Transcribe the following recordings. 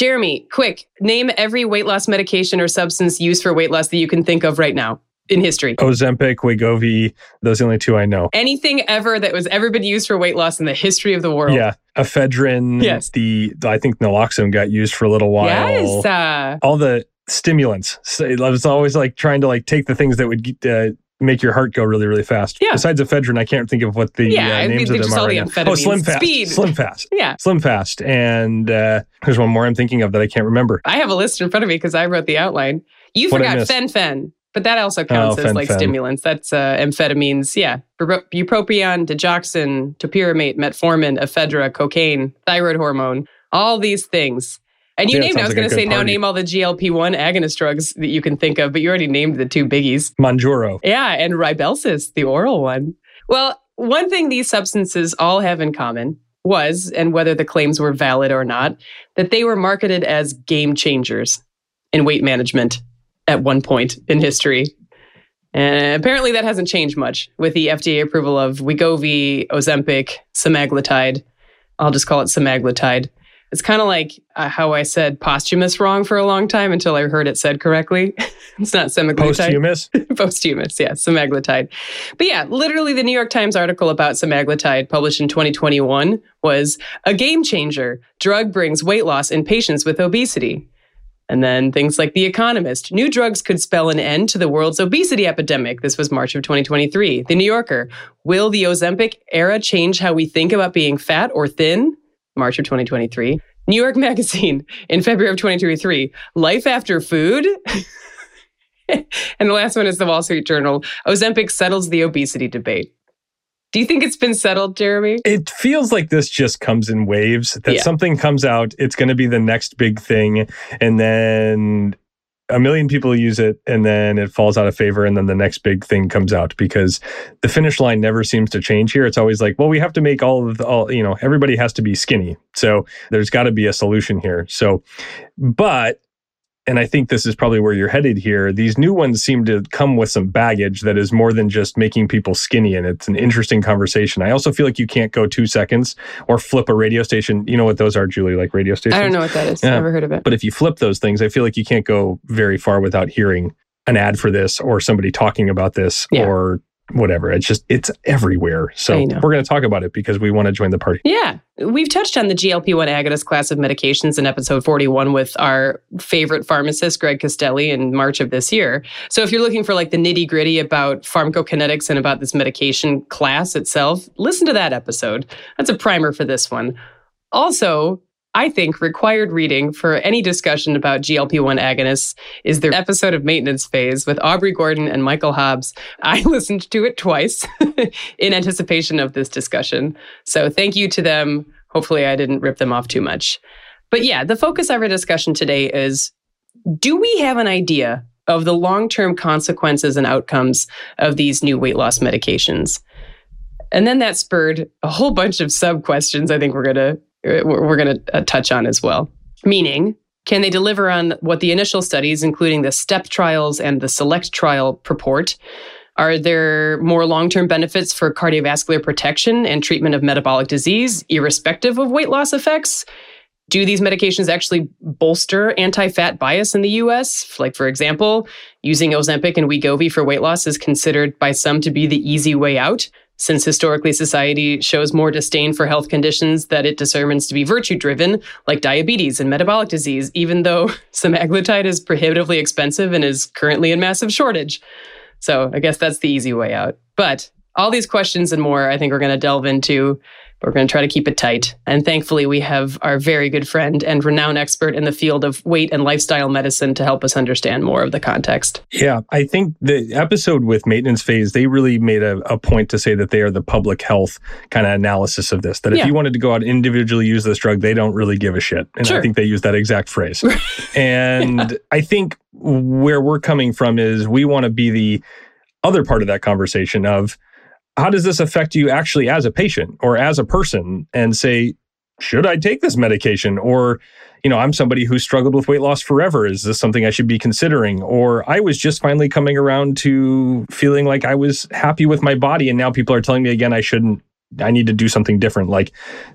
Jeremy, quick, name every weight loss medication or substance used for weight loss that you can think of right now in history. Ozempic, Wegovy, those are the only two I know. Anything ever that was ever been used for weight loss in the history of the world. Yeah. Ephedrine. Yes. The, I think naloxone got used for a little while. Yes. Uh, All the stimulants. So I was always like trying to like take the things that would uh, make your heart go really, really fast. Yeah. Besides ephedrine, I can't think of what the Yeah, I uh, mean, names they're of them just are. all right the. Oh, Slim. Fast. Speed. Slim Fast. yeah. Slim Fast. And uh, there's one more I'm thinking of that I can't remember. I have a list in front of me because I wrote the outline. You What'd forgot fen-phen, but that also counts Oh, as like stimulants. That's uh, amphetamines. Yeah. Bupro- Bupropion, digoxin, topiramate, metformin, ephedra, cocaine, thyroid hormone, all these things. And you Yeah, named, I was like going to say, now name all the GLP 1 agonist drugs that you can think of, but you already named the two biggies. Mounjaro. Yeah, and Rybelsus, the oral one. Well, one thing these substances all have in common was, and whether the claims were valid or not, that they were marketed as game changers in weight management at one point in history. And apparently that hasn't changed much with the FDA approval of Wegovy, Ozempic, semaglutide. I'll just call it semaglutide. It's kind of like uh, how I said posthumous wrong for a long time until I heard it said correctly. it's not semaglutide Posthumous. posthumous, yeah, semaglutide. But yeah, literally the New York Times article about semaglutide published in 2021 was a game changer. Drug brings weight loss in patients with obesity. And then things like The Economist. New drugs could spell an end to the world's obesity epidemic. This was March of 2023. The New Yorker. Will the Ozempic era change how we think about being fat or thin? March of 2023. New York Magazine in February of 2023. Life after food? and the last one is the Wall Street Journal. Ozempic settles the obesity debate. Do you think it's been settled, Jeremy? It feels like this just comes in waves that Yeah. something comes out, it's going to be the next big thing. And then a million people use it and then it falls out of favor. And then the next big thing comes out because the finish line never seems to change here. It's always like, well, we have to make all of the, all, you know, everybody has to be skinny. So there's got to be a solution here. So, but and I think this is probably where you're headed here. These new ones seem to come with some baggage that is more than just making people skinny. And it's an interesting conversation. I also feel like you can't go two seconds or flip a radio station. You know what those are, Julie, like radio stations? I don't know what that is. Yeah. Never heard of it. But if you flip those things, I feel like you can't go very far without hearing an ad for this or somebody talking about this Yeah. or whatever. It's just, it's everywhere. So we're going to talk about it because we want to join the party. Yeah. We've touched on the GLP 1 agonist class of medications in episode 41 with our favorite pharmacist, Greg Costelli, in March of this year. So if you're looking for like the nitty gritty about pharmacokinetics and about this medication class itself, listen to that episode. That's a primer for this one. Also, I think required reading for any discussion about GLP 1 agonists is their episode of Maintenance Phase with Aubrey Gordon and Michael Hobbs. I listened to it twice in anticipation of this discussion. So thank you to them. Hopefully, I didn't rip them off too much. But yeah, the focus of our discussion today is do we have an idea of the long term consequences and outcomes of these new weight loss medications? And then that spurred a whole bunch of sub questions I think we're going to we're going to uh, touch on as well. Meaning, can they deliver on what the initial studies, including the STEP trials and the SELECT trial, purport? Are there more long term benefits for cardiovascular protection and treatment of metabolic disease, irrespective of weight loss effects? Do these medications actually bolster anti fat bias in the US? Like, for example, using Ozempic and Wegovy for weight loss is considered by some to be the easy way out, since historically society shows more disdain for health conditions that it determines to be virtue driven, like diabetes and metabolic disease, even though semaglutide is prohibitively expensive and is currently in massive shortage. So I guess that's the easy way out. But all these questions and more, I think we're going to delve into. We're going to try to keep it tight. And thankfully, we have our very good friend and renowned expert in the field of weight and lifestyle medicine to help us understand more of the context. Yeah, I think the episode with maintenance phase, they really made a, a point to say that they are the public health kind of analysis of this. That if Yeah. you wanted to go out and individually use this drug, they don't really give a shit. And Sure. I think they use that exact phrase. and I think where we're coming from is we want to be the other part of that conversation of how does this affect you actually as a patient or as a person and say, should I take this medication? Or, you know, I'm somebody who struggled with weight loss forever. Is this something I should be considering? Or I was just finally coming around to feeling like I was happy with my body. And now people are telling me again I shouldn't I need to do something different. Like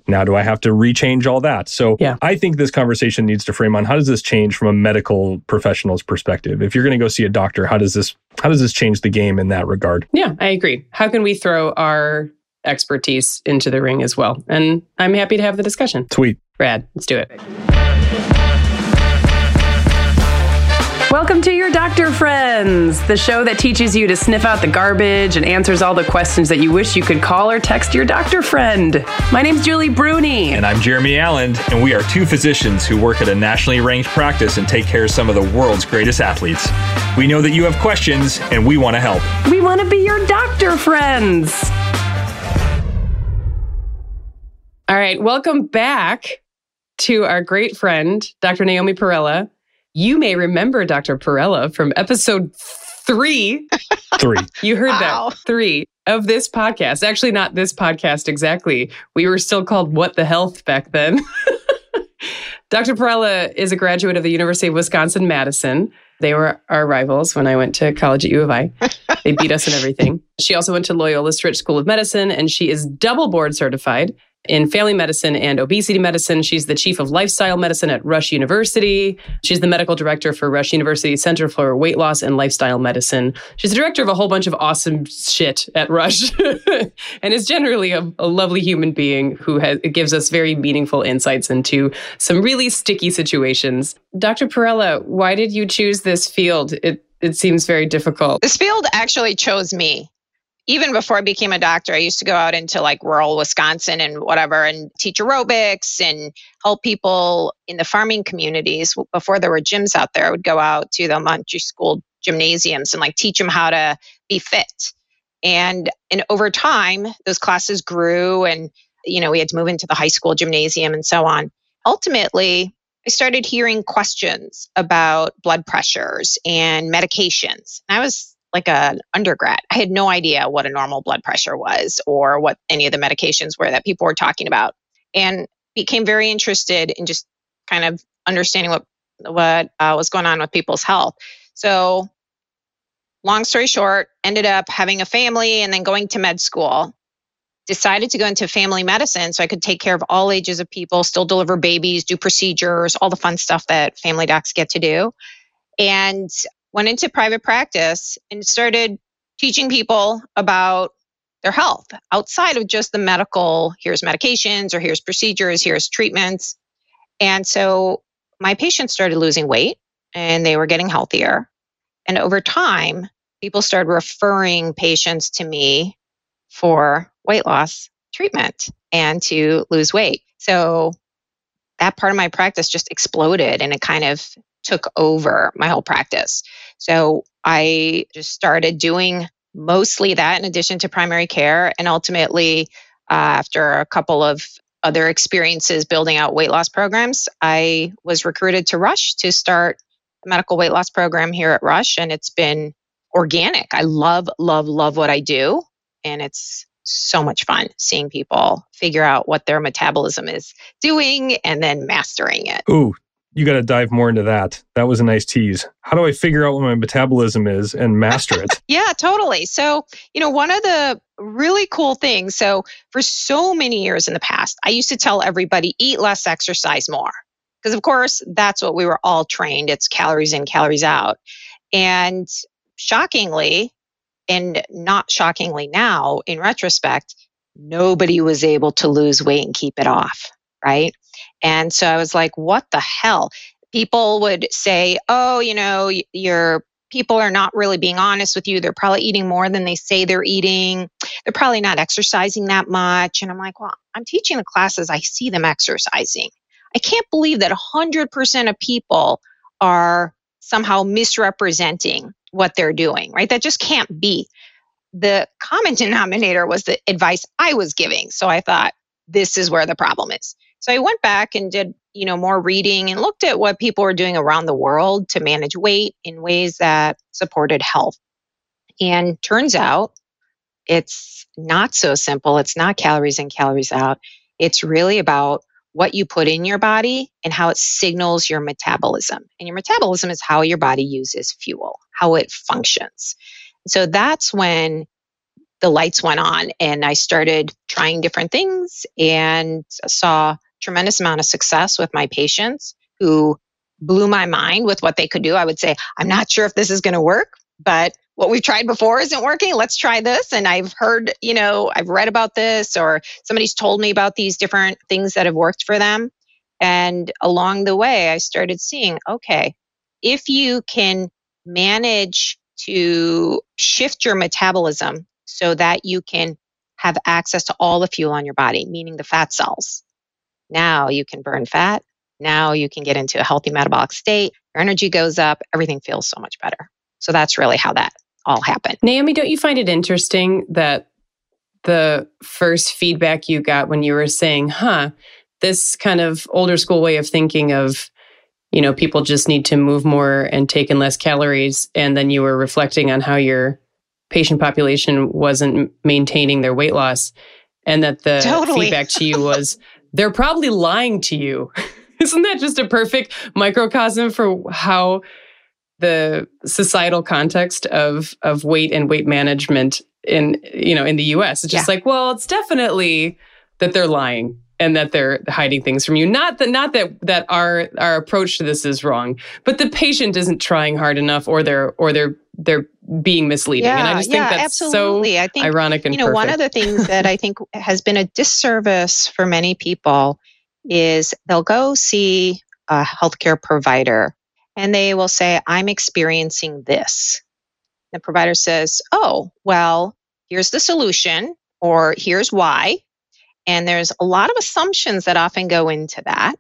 now do I have to rechange all that? So yeah. I think this conversation needs to frame on how does this change from a medical professional's perspective? If you're going to go see a doctor, how does this how does this change the game in that regard? Yeah, I agree. How can we throw our expertise into the ring as well? And I'm happy to have the discussion. Sweet. Rad. Let's do it. Welcome to your Doctor Friends, the show that teaches you to sniff out the garbage and answers all the questions that you wish you could call or text your doctor friend. My name's Julie Bruni. And I'm Jeremy Allen, and we are two physicians who work at a nationally ranked practice and take care of some of the world's greatest athletes. We know that you have questions, and we want to help. We want to be your doctor friends. All right, welcome back to our great friend, Dr. Naomi Parrella. You may remember Dr. Parrella from episode three. three. You heard wow. that. Three of this podcast. Actually, not this podcast exactly. We were still called What the Health back then. Dr. Parrella is a graduate of the University of Wisconsin Madison. They were our rivals when I went to college at U of I. They beat us in everything. She also went to Loyola Stritch School of Medicine, and she is double board certified in family medicine and obesity medicine. She's the chief of lifestyle medicine at Rush University. She's the medical director for Rush University Center for Weight Loss and Lifestyle Medicine. She's the director of a whole bunch of awesome shit at Rush and is generally a, a, lovely human being who has, gives us very meaningful insights into some really sticky situations. Dr. Parrella, why did you choose this field? It, it seems very difficult. This field actually chose me even before I became a doctor, I used to go out into like rural Wisconsin and whatever and teach aerobics and help people in the farming communities. Before there were gyms out there, I would go out to the elementary school gymnasiums and like teach them how to be fit. And and over time, those classes grew and you know, we had to move into the high school gymnasium and so on. Ultimately, I started hearing questions about blood pressures and medications. And I was like an undergrad. I had no idea what a normal blood pressure was or what any of the medications were that people were talking about, and became very interested in just kind of understanding what what uh, was going on with people's health. So, long story short, ended up having a family and then going to med school. Decided to go into family medicine so I could take care of all ages of people, still deliver babies, do procedures, all the fun stuff that family docs get to do. And went into private practice and started teaching people about their health outside of just the medical here's medications or here's procedures, here's treatments. And so my patients started losing weight and they were getting healthier. And over time, people started referring patients to me for weight loss treatment and to lose weight. So that part of my practice just exploded and it kind of took over my whole practice. So I just started doing mostly that in addition to primary care. And ultimately, uh, after a couple of other experiences building out weight loss programs, I was recruited to Rush to start a medical weight loss program here at Rush. And it's been organic. I love, love, love what I do. And it's so much fun seeing people figure out what their metabolism is doing and then mastering it. Ooh, you got to dive more into that. That was a nice tease. How do I figure out what my metabolism is and master it? yeah, totally. So, you know, one of the really cool things, so for so many years in the past, I used to tell everybody eat less, exercise more. Because, of course, that's what we were all trained it's calories in, calories out. And shockingly, and not shockingly now, in retrospect, nobody was able to lose weight and keep it off, right? And so I was like, what the hell? People would say, oh, you know, your people are not really being honest with you. They're probably eating more than they say they're eating. They're probably not exercising that much. And I'm like, well, I'm teaching the classes, I see them exercising. I can't believe that 100% of people are somehow misrepresenting what they're doing, right? That just can't be. The common denominator was the advice I was giving. So I thought, this is where the problem is. So I went back and did, you know, more reading and looked at what people were doing around the world to manage weight in ways that supported health. And turns out it's not so simple. It's not calories in, calories out. It's really about what you put in your body and how it signals your metabolism. And your metabolism is how your body uses fuel, how it functions. So that's when the lights went on and I started trying different things and saw tremendous amount of success with my patients who blew my mind with what they could do. I would say, I'm not sure if this is going to work, but what we've tried before isn't working. Let's try this. And I've heard, you know, I've read about this or somebody's told me about these different things that have worked for them. And along the way, I started seeing, okay, if you can manage to shift your metabolism so that you can have access to all the fuel on your body, meaning the fat cells. Now you can burn fat. Now you can get into a healthy metabolic state. Your energy goes up. Everything feels so much better. So that's really how that all happened. Naomi, don't you find it interesting that the first feedback you got when you were saying, huh, this kind of older school way of thinking of, you know, people just need to move more and take in less calories. And then you were reflecting on how your patient population wasn't maintaining their weight loss. And that the totally. feedback to you was, they're probably lying to you. Isn't that just a perfect microcosm for how the societal context of of weight and weight management in you know in the US. It's just yeah. like, well, it's definitely that they're lying and that they're hiding things from you. Not that not that that our our approach to this is wrong, but the patient isn't trying hard enough or they're or they're they're being misleading. Yeah, and I just yeah, think that's absolutely. so I think, ironic and you know perfect. one of the things that I think has been a disservice for many people is they'll go see a healthcare provider and they will say, I'm experiencing this. The provider says, Oh, well, here's the solution, or here's why. And there's a lot of assumptions that often go into that.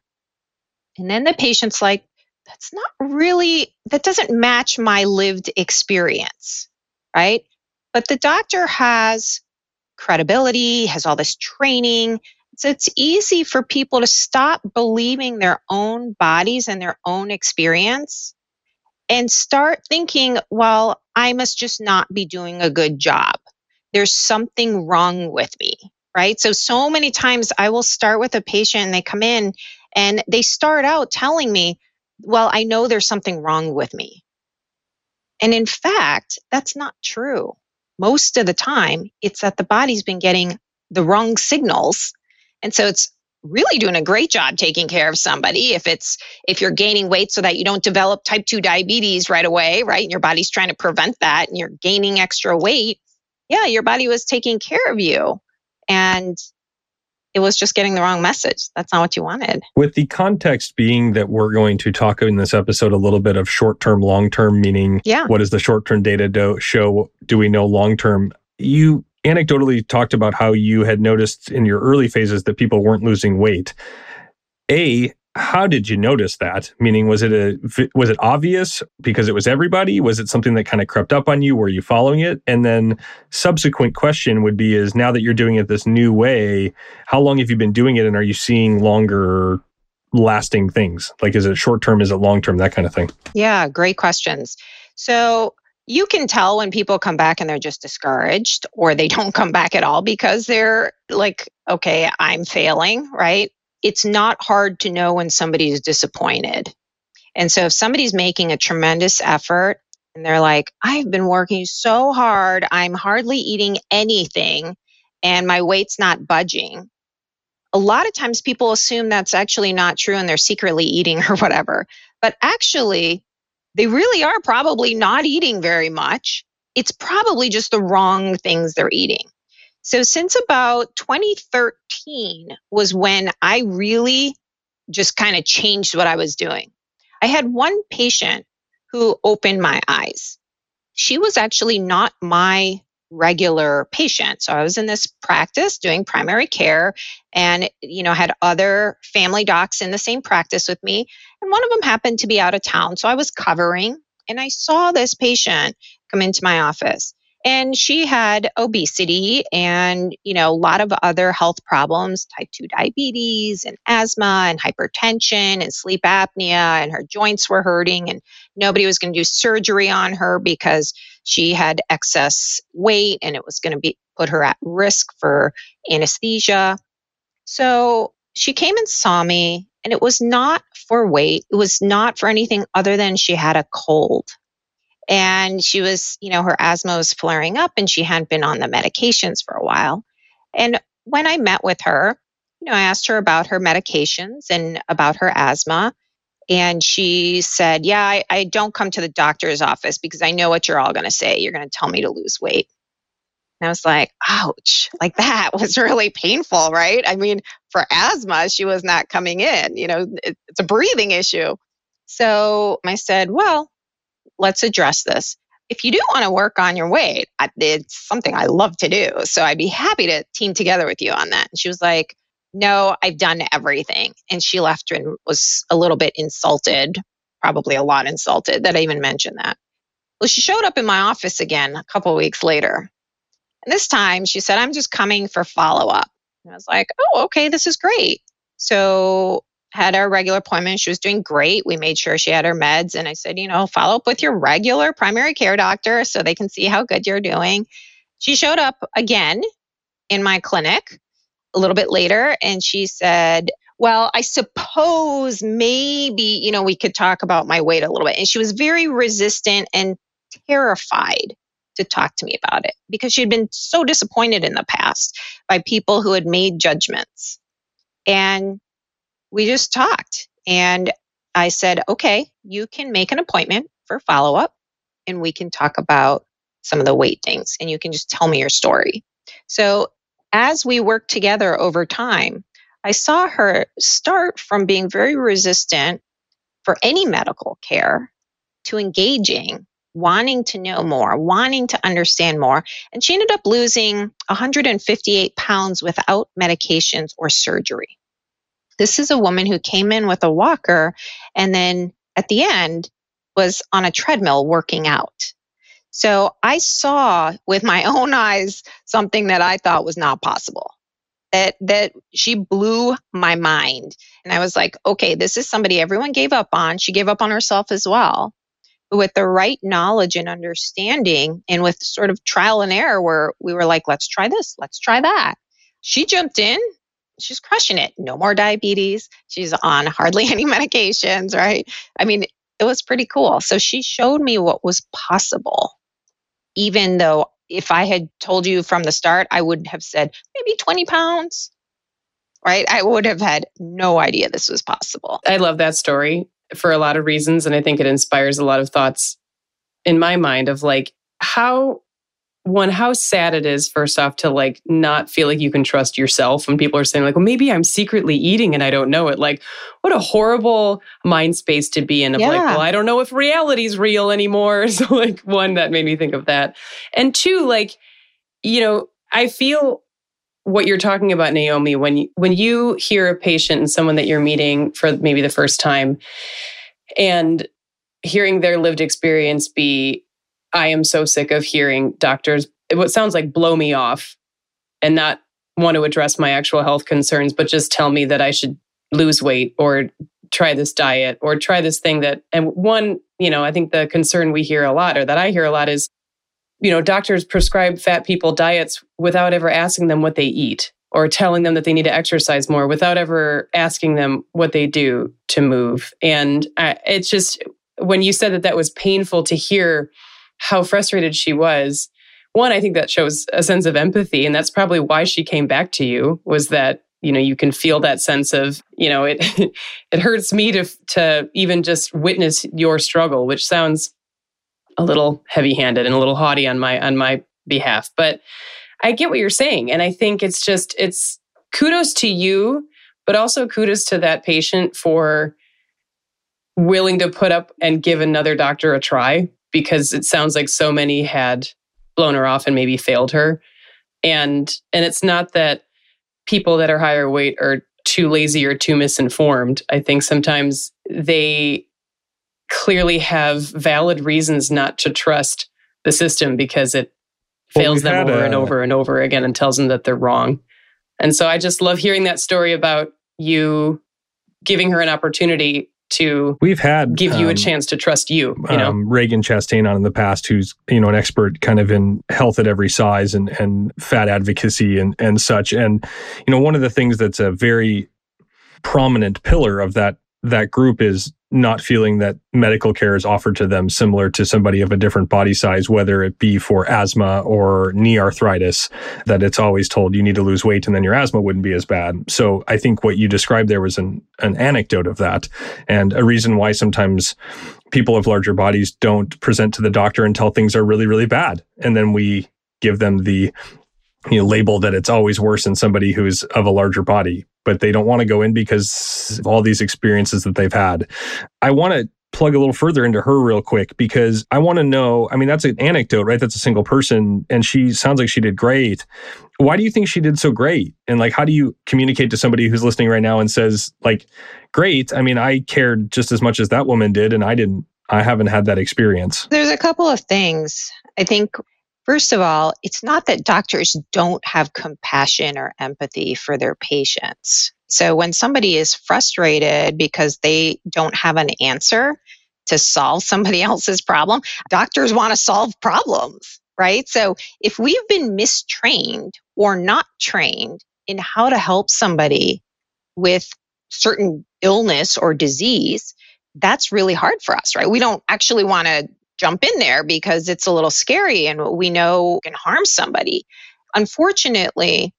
And then the patient's like, That's not really, that doesn't match my lived experience, right? But the doctor has credibility, has all this training, so it's easy for people to stop believing their own bodies and their own experience and start thinking, well, I must just not be doing a good job. There's something wrong with me, right? So, so many times I will start with a patient and they come in and they start out telling me, well, I know there's something wrong with me. And in fact, that's not true. Most of the time, it's that the body's been getting the wrong signals and so it's really doing a great job taking care of somebody if it's if you're gaining weight so that you don't develop type 2 diabetes right away right and your body's trying to prevent that and you're gaining extra weight yeah your body was taking care of you and it was just getting the wrong message. That's not what you wanted. With the context being that we're going to talk in this episode a little bit of short term long term meaning yeah. what does the short term data do, show do we know long term you anecdotally talked about how you had noticed in your early phases that people weren't losing weight. A, how did you notice that? Meaning, was it a was it obvious because it was everybody? Was it something that kind of crept up on you? Were you following it? And then, subsequent question would be: Is now that you're doing it this new way, how long have you been doing it, and are you seeing longer lasting things? Like, is it short term? Is it long term? That kind of thing. Yeah, great questions. So you can tell when people come back and they're just discouraged or they don't come back at all because they're like, okay, I'm failing, right? It's not hard to know when somebody is disappointed. And so if somebody's making a tremendous effort and they're like, I've been working so hard, I'm hardly eating anything, and my weight's not budging. A lot of times people assume that's actually not true and they're secretly eating or whatever. But actually, they really are probably not eating very much. It's probably just the wrong things they're eating. So, since about 2013 was when I really just kind of changed what I was doing. I had one patient who opened my eyes. She was actually not my regular patient. So I was in this practice doing primary care and you know had other family docs in the same practice with me and one of them happened to be out of town. So I was covering and I saw this patient come into my office and she had obesity and you know a lot of other health problems type 2 diabetes and asthma and hypertension and sleep apnea and her joints were hurting and nobody was going to do surgery on her because she had excess weight and it was going to be put her at risk for anesthesia. So she came and saw me and it was not for weight. It was not for anything other than she had a cold And she was, you know, her asthma was flaring up and she hadn't been on the medications for a while. And when I met with her, you know, I asked her about her medications and about her asthma. And she said, Yeah, I, I don't come to the doctor's office because I know what you're all going to say. You're going to tell me to lose weight. And I was like, ouch, like that was really painful, right? I mean, for asthma, she was not coming in. You know, it, it's a breathing issue. So I said, well, let's address this. If you do want to work on your weight, it's something I love to do. So I'd be happy to team together with you on that. And she was like, no, I've done everything. And she left and was a little bit insulted, probably a lot insulted that I even mentioned that. Well, she showed up in my office again a couple weeks later. And this time she said, I'm just coming for follow up. And I was like, oh, okay, this is great. So had our regular appointment. She was doing great. We made sure she had her meds. And I said, you know, follow up with your regular primary care doctor so they can see how good you're doing. She showed up again in my clinic a little bit later and she said, well, I suppose maybe, you know, we could talk about my weight a little bit. And she was very resistant and terrified to talk to me about it because she had been so disappointed in the past by people who had made judgments. And we just talked. And I said, okay, you can make an appointment for follow up and we can talk about some of the weight things and you can just tell me your story. So as we worked together over time, I saw her start from being very resistant for any medical care to engaging wanting to know more, wanting to understand more. And she ended up losing 158 pounds without medications or surgery. This is a woman who came in with a walker and then at the end was on a treadmill working out. So I saw with my own eyes something that I thought was not possible. That that she blew my mind. And I was like, okay, this is somebody everyone gave up on. She gave up on herself as well But with the right knowledge and understanding and with sort of trial and error where we were like let's try this let's try that she jumped in she's crushing it. No more diabetes. She's on hardly any medications right? I mean it was pretty cool. So she showed me what was possible. Even though if i had told you from the start i would have said maybe 20 pounds right? I would have had no idea this was possible. I love that story for a lot of reasons. And I think it inspires a lot of thoughts in my mind of like how one how sad it is first off to like not feel like you can trust yourself when people are saying like well maybe i'm secretly eating and i don't know it. Like what a horrible mind space to be in of yeah. like well i don't know if reality's real anymore. So like one that made me think of that. And two like you know i feel what you're talking about, Naomi, when you, when you hear a patient and someone that you're meeting for maybe the first time, and hearing their lived experience be, I am so sick of hearing doctors what sounds like blow me off and not want to address my actual health concerns, but just tell me that I should lose weight or try this diet or try this thing that and one you know i think the concern we hear a lot or that i hear a lot is you know, doctors prescribe fat people diets without ever asking them what they eat or telling them that they need to exercise more without ever asking them what they do to move. And uh, it's just when you said that that was painful to hear how frustrated she was. One, I think that shows a sense of empathy, and that's probably why she came back to you. Was that you know you can feel that sense of you know it it hurts me to to even just witness your struggle, which sounds a little heavy-handed and a little haughty on my on my behalf but i get what you're saying and i think it's just it's kudos to you but also kudos to that patient for willing to put up and give another doctor a try because it sounds like so many had blown her off and maybe failed her and and it's not that people that are higher weight are too lazy or too misinformed i think sometimes they clearly have valid reasons not to trust the system because it fails well, them over a, and over and over again and tells them that they're wrong. And so I just love hearing that story about you giving her an opportunity to we've had give you um, a chance to trust you you know? um, Ragen Chastain on in the past who's you know an expert kind of in health at every size and and fat advocacy and and such. And you know one of the things that's a very prominent pillar of that that group is not feeling that medical care is offered to them similar to somebody of a different body size, whether it be for asthma or knee arthritis, that it's always told you need to lose weight and then your asthma wouldn't be as bad. So I think what you described there was an, an anecdote of that and a reason why sometimes people of larger bodies don't present to the doctor until things are really, really bad. And then we give them the you know, label that it's always worse in somebody who's of a larger body, but they don't want to go in because of all these experiences that they've had. I want to plug a little further into her real quick because I want to know. I mean, that's an anecdote, right? That's a single person, and she sounds like she did great. Why do you think she did so great? And like, how do you communicate to somebody who's listening right now and says, like, great? I mean, I cared just as much as that woman did, and I didn't. I haven't had that experience. There's a couple of things. I think First of all, it's not that doctors don't have compassion or empathy for their patients. So when somebody is frustrated because they don't have an answer to solve somebody else's problem, doctors want to solve problems, right? So if we've been mistrained or not trained in how to help somebody with certain illness or disease, that's really hard for us, right? We don't actually want to jump in there because it's a little scary and we know can harm somebody. Unfortunately,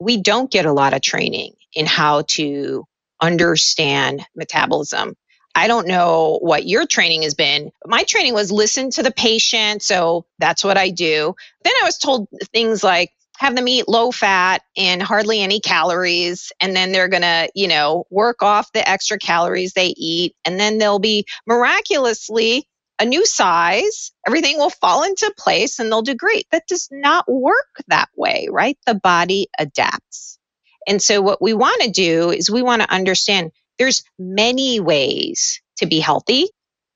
we don't get a lot of training in how to understand metabolism. I don't know what your training has been. My training was listen to the patient. So that's what I do. Then I was told things like, have them eat low fat and hardly any calories and then they're going to you know work off the extra calories they eat and then they'll be miraculously a new size, everything will fall into place and they'll do great. That does not work that way, right? The body adapts. And so what we want to do is we want to understand there's many ways to be healthy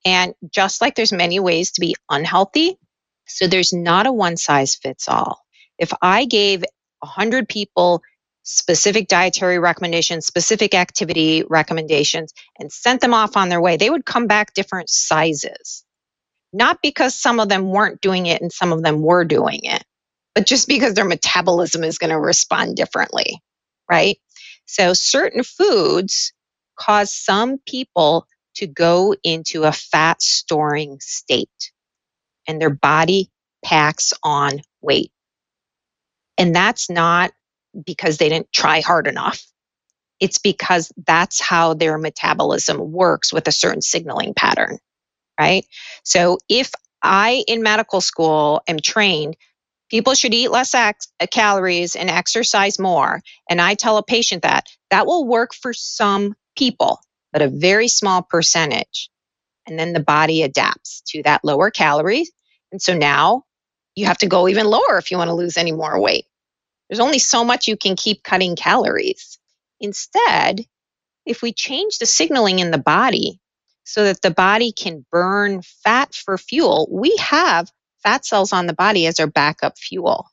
and just like there's many ways to be unhealthy, so there's not a one size fits all. If I gave 100 people specific dietary recommendations, specific activity recommendations, and sent them off on their way, they would come back different sizes not because some of them weren't doing it and some of them were doing it, but just because their metabolism is going to respond differently, right? So certain foods cause some people to go into a fat storing state and their body packs on weight. And that's not because they didn't try hard enough. It's because that's how their metabolism works with a certain signaling pattern right? So if I in medical school am trained, people should eat less uh, calories and exercise more, and I tell a patient that, that will work for some people, but a very small percentage. And then the body adapts to that lower calories. And so now you have to go even lower if you want to lose any more weight. There's only so much you can keep cutting calories. Instead, if we change the signaling in the body so that the body can burn fat for fuel, we have fat cells on the body as our backup fuel.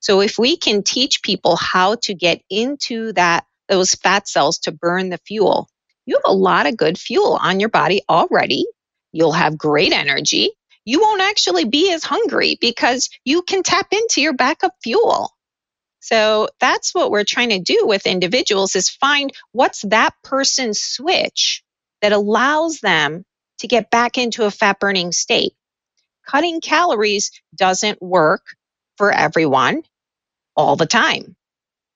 So if we can teach people how to get into that those fat cells to burn the fuel, you have a lot of good fuel on your body already. You'll have great energy. You won't actually be as hungry because you can tap into your backup fuel. So that's what we're trying to do with individuals is find what's that person's switch that allows them to get back into a fat burning state. Cutting calories doesn't work for everyone all the time.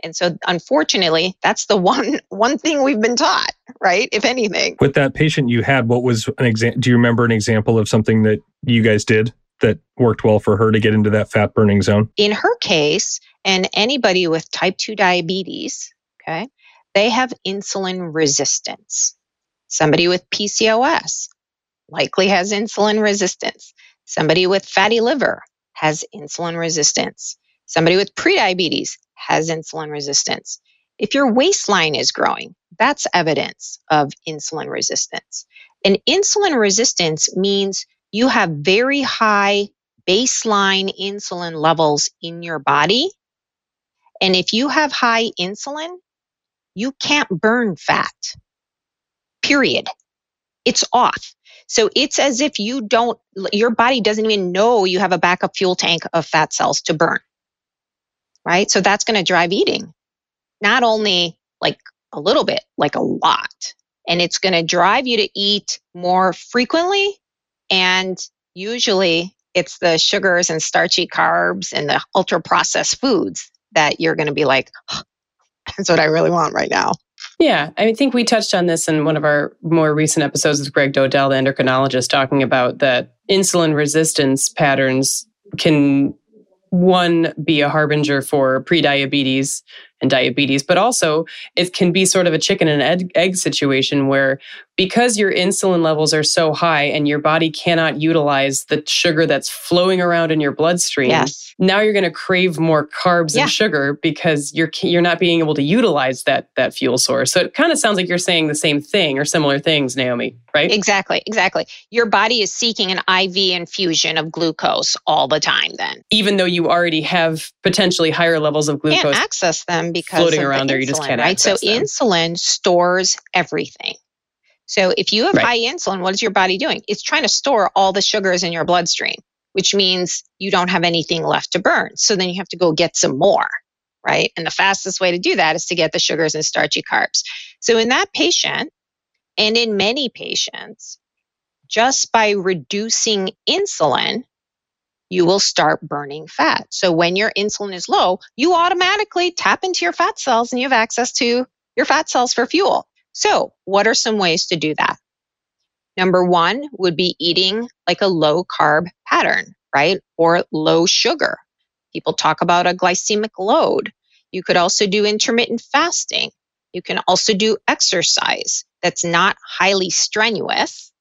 And so unfortunately, that's the one one thing we've been taught, right? If anything. With that patient you had, what was an example do you remember an example of something that you guys did that worked well for her to get into that fat burning zone? In her case, and anybody with type 2 diabetes, okay, they have insulin resistance. Somebody with PCOS likely has insulin resistance. Somebody with fatty liver has insulin resistance. Somebody with prediabetes has insulin resistance. If your waistline is growing, that's evidence of insulin resistance. And insulin resistance means you have very high baseline insulin levels in your body. And if you have high insulin, you can't burn fat period. It's off. So it's as if you don't, your body doesn't even know you have a backup fuel tank of fat cells to burn. Right. So that's going to drive eating. Not only like a little bit, like a lot. and it's going to drive you to eat more frequently. And usually it's the sugars and starchy carbs and the ultra processed foods that you're going to be like, oh, that's what I really want right now. Yeah, I think we touched on this in one of our more recent episodes with Greg Dodell, the endocrinologist, talking about that insulin resistance patterns can one be a harbinger for prediabetes and diabetes, but also it can be sort of a chicken and egg, egg situation where because your insulin levels are so high and your body cannot utilize the sugar that's flowing around in your bloodstream, yes. now you're going to crave more carbs Yeah. and sugar because you're you're not being able to utilize that that fuel source. So it kind of sounds like you're saying the same thing or similar things, Naomi, right? Exactly, exactly. Your body is seeking an IV infusion of glucose all the time then. Even though you already have potentially higher levels of glucose Can't access them because floating of the around there, you just can't right? So access them. insulin stores everything. So if you have Right. high insulin, what is your body doing? It's trying to store all the sugars in your bloodstream, which means you don't have anything left to burn. So then you have to go get some more, right? And the fastest way to do that is to get the sugars and starchy carbs. So in that patient, and in many patients, just by reducing insulin, you will start burning fat. So when your insulin is low, you automatically tap into your fat cells and you have access to your fat cells for fuel. So, what are some ways to do that? Number one would be eating like a low carb pattern, right? Or low sugar. People talk about a glycemic load. You could also do intermittent fasting. You can also do exercise that's not highly strenuous,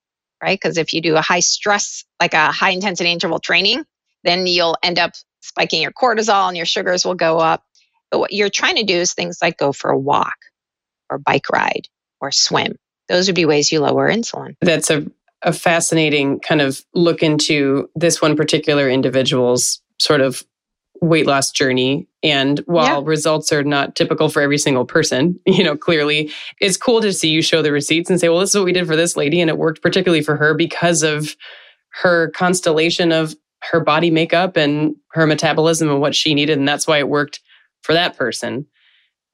right? Because if you do a high stress, like a high intensity interval training, then you'll end up spiking your cortisol and your sugars will go up. But what you're trying to do is things like go for a walk or bike ride or swim. Those would be ways you lower insulin. that's a, a fascinating kind of look into this one particular individual's sort of weight loss journey. And while Yeah. results are not typical for every single person, you know, clearly it's cool to see you show the receipts and say, well, this is what we did for this lady. And it worked particularly for her because of her constellation of her body makeup and her metabolism and what she needed. And that's why it worked for that person.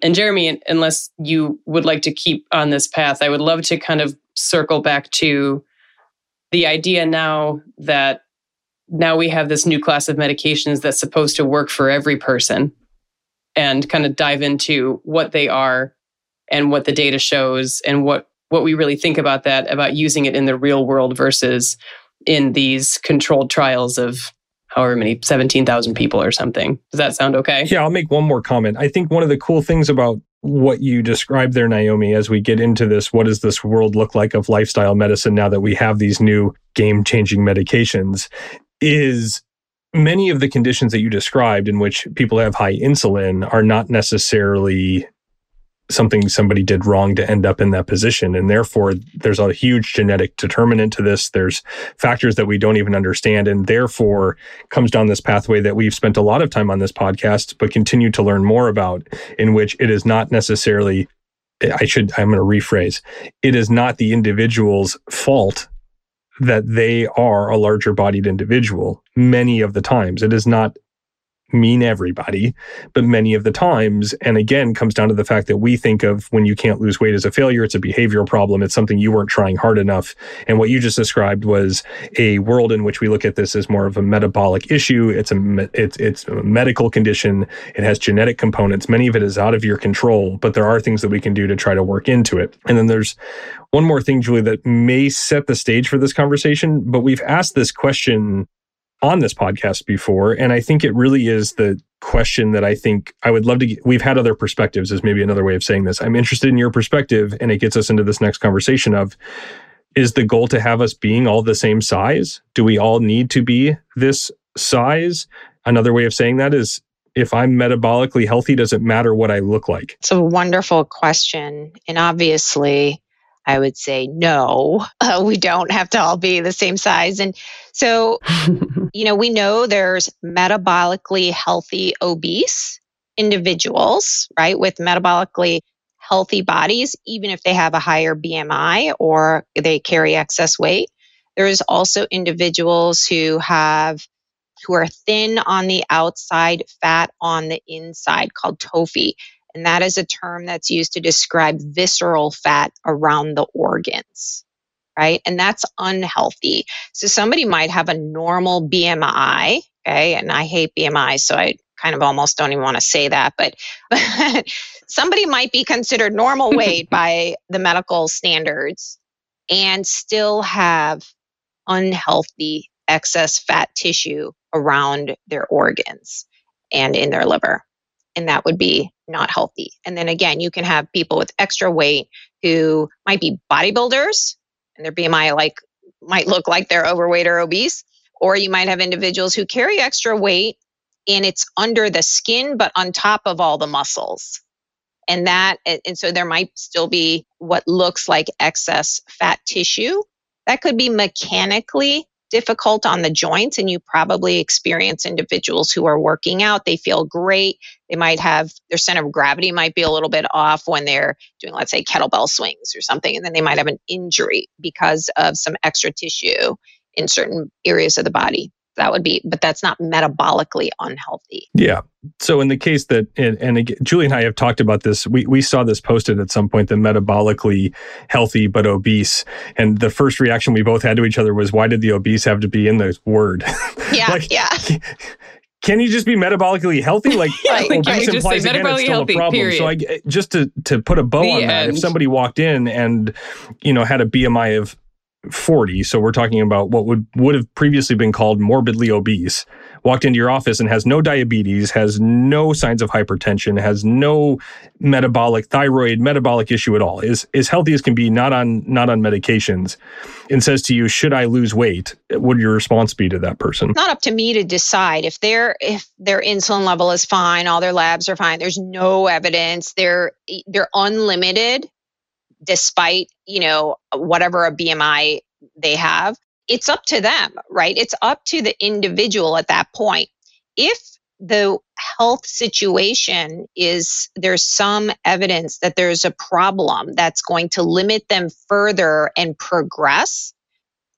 And Jeremy, unless you would like to keep on this path, I would love to kind of circle back to the idea now that now we have this new class of medications that's supposed to work for every person and kind of dive into what they are and what the data shows and what what we really think about that about using it in the real world versus in these controlled trials of however many 17,000 people or something. Does that sound okay? Yeah, I'll make one more comment. I think one of the cool things about what you described there, Naomi, as we get into this, what does this world look like of lifestyle medicine now that we have these new game changing medications, is many of the conditions that you described in which people have high insulin are not necessarily something somebody did wrong to end up in that position. And therefore, there's a huge genetic determinant to this. There's factors that we don't even understand. And therefore, comes down this pathway that we've spent a lot of time on this podcast, but continue to learn more about, in which it is not necessarily, I should, I'm going to rephrase, it is not the individual's fault that they are a larger bodied individual. Many of the times, it is not mean everybody, but many of the times, and again, comes down to the fact that we think of when you can't lose weight as a failure, it's a behavioral problem. It's something you weren't trying hard enough. And what you just described was a world in which we look at this as more of a metabolic issue. It's a it's it's a medical condition. It has genetic components. Many of it is out of your control, but there are things that we can do to try to work into it. And then there's one more thing, Julie, that may set the stage for this conversation. But we've asked this question on this podcast before. And I think it really is the question that I think I would love to get. We've had other perspectives, is maybe another way of saying this. I'm interested in your perspective, and it gets us into this next conversation of is the goal to have us being all the same size? Do we all need to be this size? Another way of saying that is if I'm metabolically healthy, does it matter what I look like? It's a wonderful question. And obviously, I would say no, uh, we don't have to all be the same size. And so, you know, we know there's metabolically healthy obese individuals, right, with metabolically healthy bodies, even if they have a higher BMI or they carry excess weight. There's also individuals who have who are thin on the outside, fat on the inside, called TOFI. And that is a term that's used to describe visceral fat around the organs, right? And that's unhealthy. So somebody might have a normal BMI, okay? And I hate BMI, so I kind of almost don't even want to say that, but, but somebody might be considered normal weight by the medical standards and still have unhealthy excess fat tissue around their organs and in their liver. And that would be not healthy. And then again, you can have people with extra weight who might be bodybuilders and their BMI like might look like they're overweight or obese. Or you might have individuals who carry extra weight and it's under the skin, but on top of all the muscles. And that, and so there might still be what looks like excess fat tissue. That could be mechanically difficult on the joints and you probably experience individuals who are working out they feel great they might have their center of gravity might be a little bit off when they're doing let's say kettlebell swings or something and then they might have an injury because of some extra tissue in certain areas of the body that would be but that's not metabolically unhealthy yeah so in the case that and, and again, julie and i have talked about this we, we saw this posted at some point the metabolically healthy but obese and the first reaction we both had to each other was why did the obese have to be in the word yeah like, yeah can you just be metabolically healthy? Like, like obese implies again it's still healthy, a problem. Period. So I just to to put a bow the on end. that, if somebody walked in and you know had a BMI of 40 so we're talking about what would would have previously been called morbidly obese walked into your office and has no diabetes has no signs of hypertension has no metabolic thyroid metabolic issue at all is as healthy as can be not on not on medications and says to you should i lose weight? What would your response be to that person? Not up to me to decide. If their if their insulin level is fine all their labs are fine there's no evidence they're they're unlimited despite, you know, whatever a BMI they have. It's up to them, right? It's up to the individual at that point. If the health situation is there's some evidence that there's a problem that's going to limit them further and progress,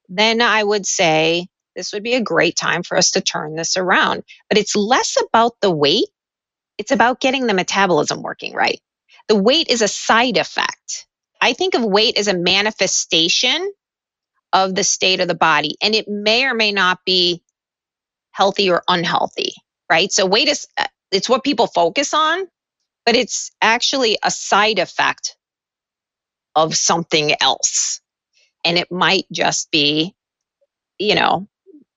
then I would say this would be a great time for us to turn this around. But it's less about the weight, it's about getting the metabolism working right. The weight is a side effect. I think of weight as a manifestation of the state of the body, and it may or may not be healthy or unhealthy, right? So, weight is uh, it's what people focus on, but it's actually a side effect of something else. And it might just be, you know,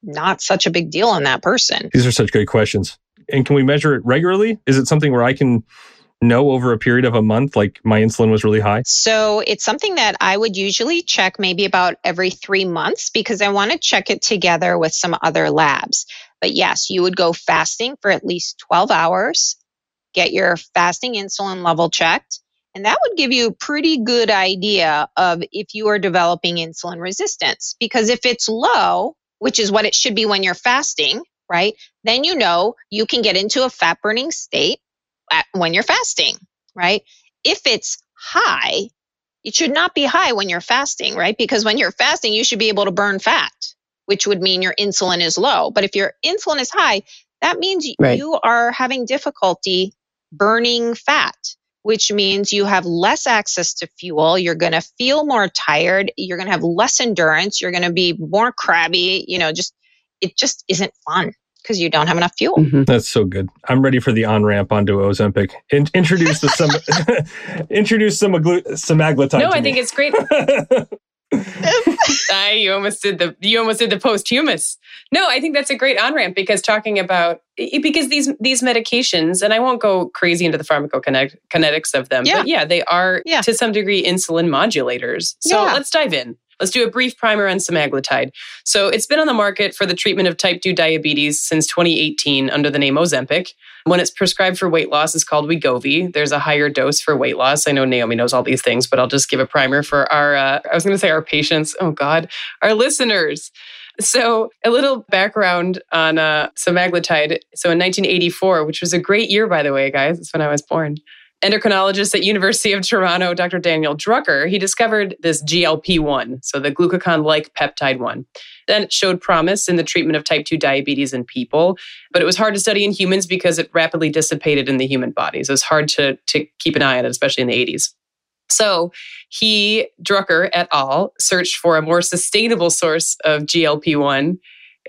not such a big deal on that person. These are such great questions. And can we measure it regularly? Is it something where I can know over a period of a month like my insulin was really high? So it's something that I would usually check maybe about every three months because I want to check it together with some other labs. But yes, you would go fasting for at least 12 hours, get your fasting insulin level checked. And that would give you a pretty good idea of if you are developing insulin resistance. Because if it's low, which is what it should be when you're fasting, right? Then you know you can get into a fat burning state when you're fasting, right? If it's high, it should not be high when you're fasting, right? Because when you're fasting, you should be able to burn fat, which would mean your insulin is low. But if your insulin is high, that means right. you are having difficulty burning fat, which means you have less access to fuel. You're going to feel more tired. You're going to have less endurance. You're going to be more crabby. You know, just, it just isn't fun because you don't have enough fuel. Mm-hmm. That's so good. I'm ready for the on ramp onto Ozempic. In- introduce the some introduce some aglu- semaglutide. No, I think it's great. I, you almost did the you almost did the posthumous. No, I think that's a great on ramp because talking about because these these medications, and I won't go crazy into the pharmacokinetics of them, yeah. but yeah, they are yeah. to some degree insulin modulators. So yeah. let's dive in. Let's do a brief primer on semaglutide. So it's been on the market for the treatment of type 2 diabetes since 2018 under the name Ozempic. When it's prescribed for weight loss, it's called Wegovy. There's a higher dose for weight loss. I know Naomi knows all these things, but I'll just give a primer for our, uh, I was going to say our patients. Oh God, our listeners. So, a little background on uh, semaglutide. So, in 1984, which was a great year, by the way, guys, it's when I was born. Endocrinologist at University of Toronto, Dr. Daniel Drucker, he discovered this GLP-1, so the glucagon-like peptide 1. Then it showed promise in the treatment of type 2 diabetes in people, but it was hard to study in humans because it rapidly dissipated in the human body. So it's hard to, to keep an eye on it, especially in the 80s. So he, Drucker et al., searched for a more sustainable source of GLP 1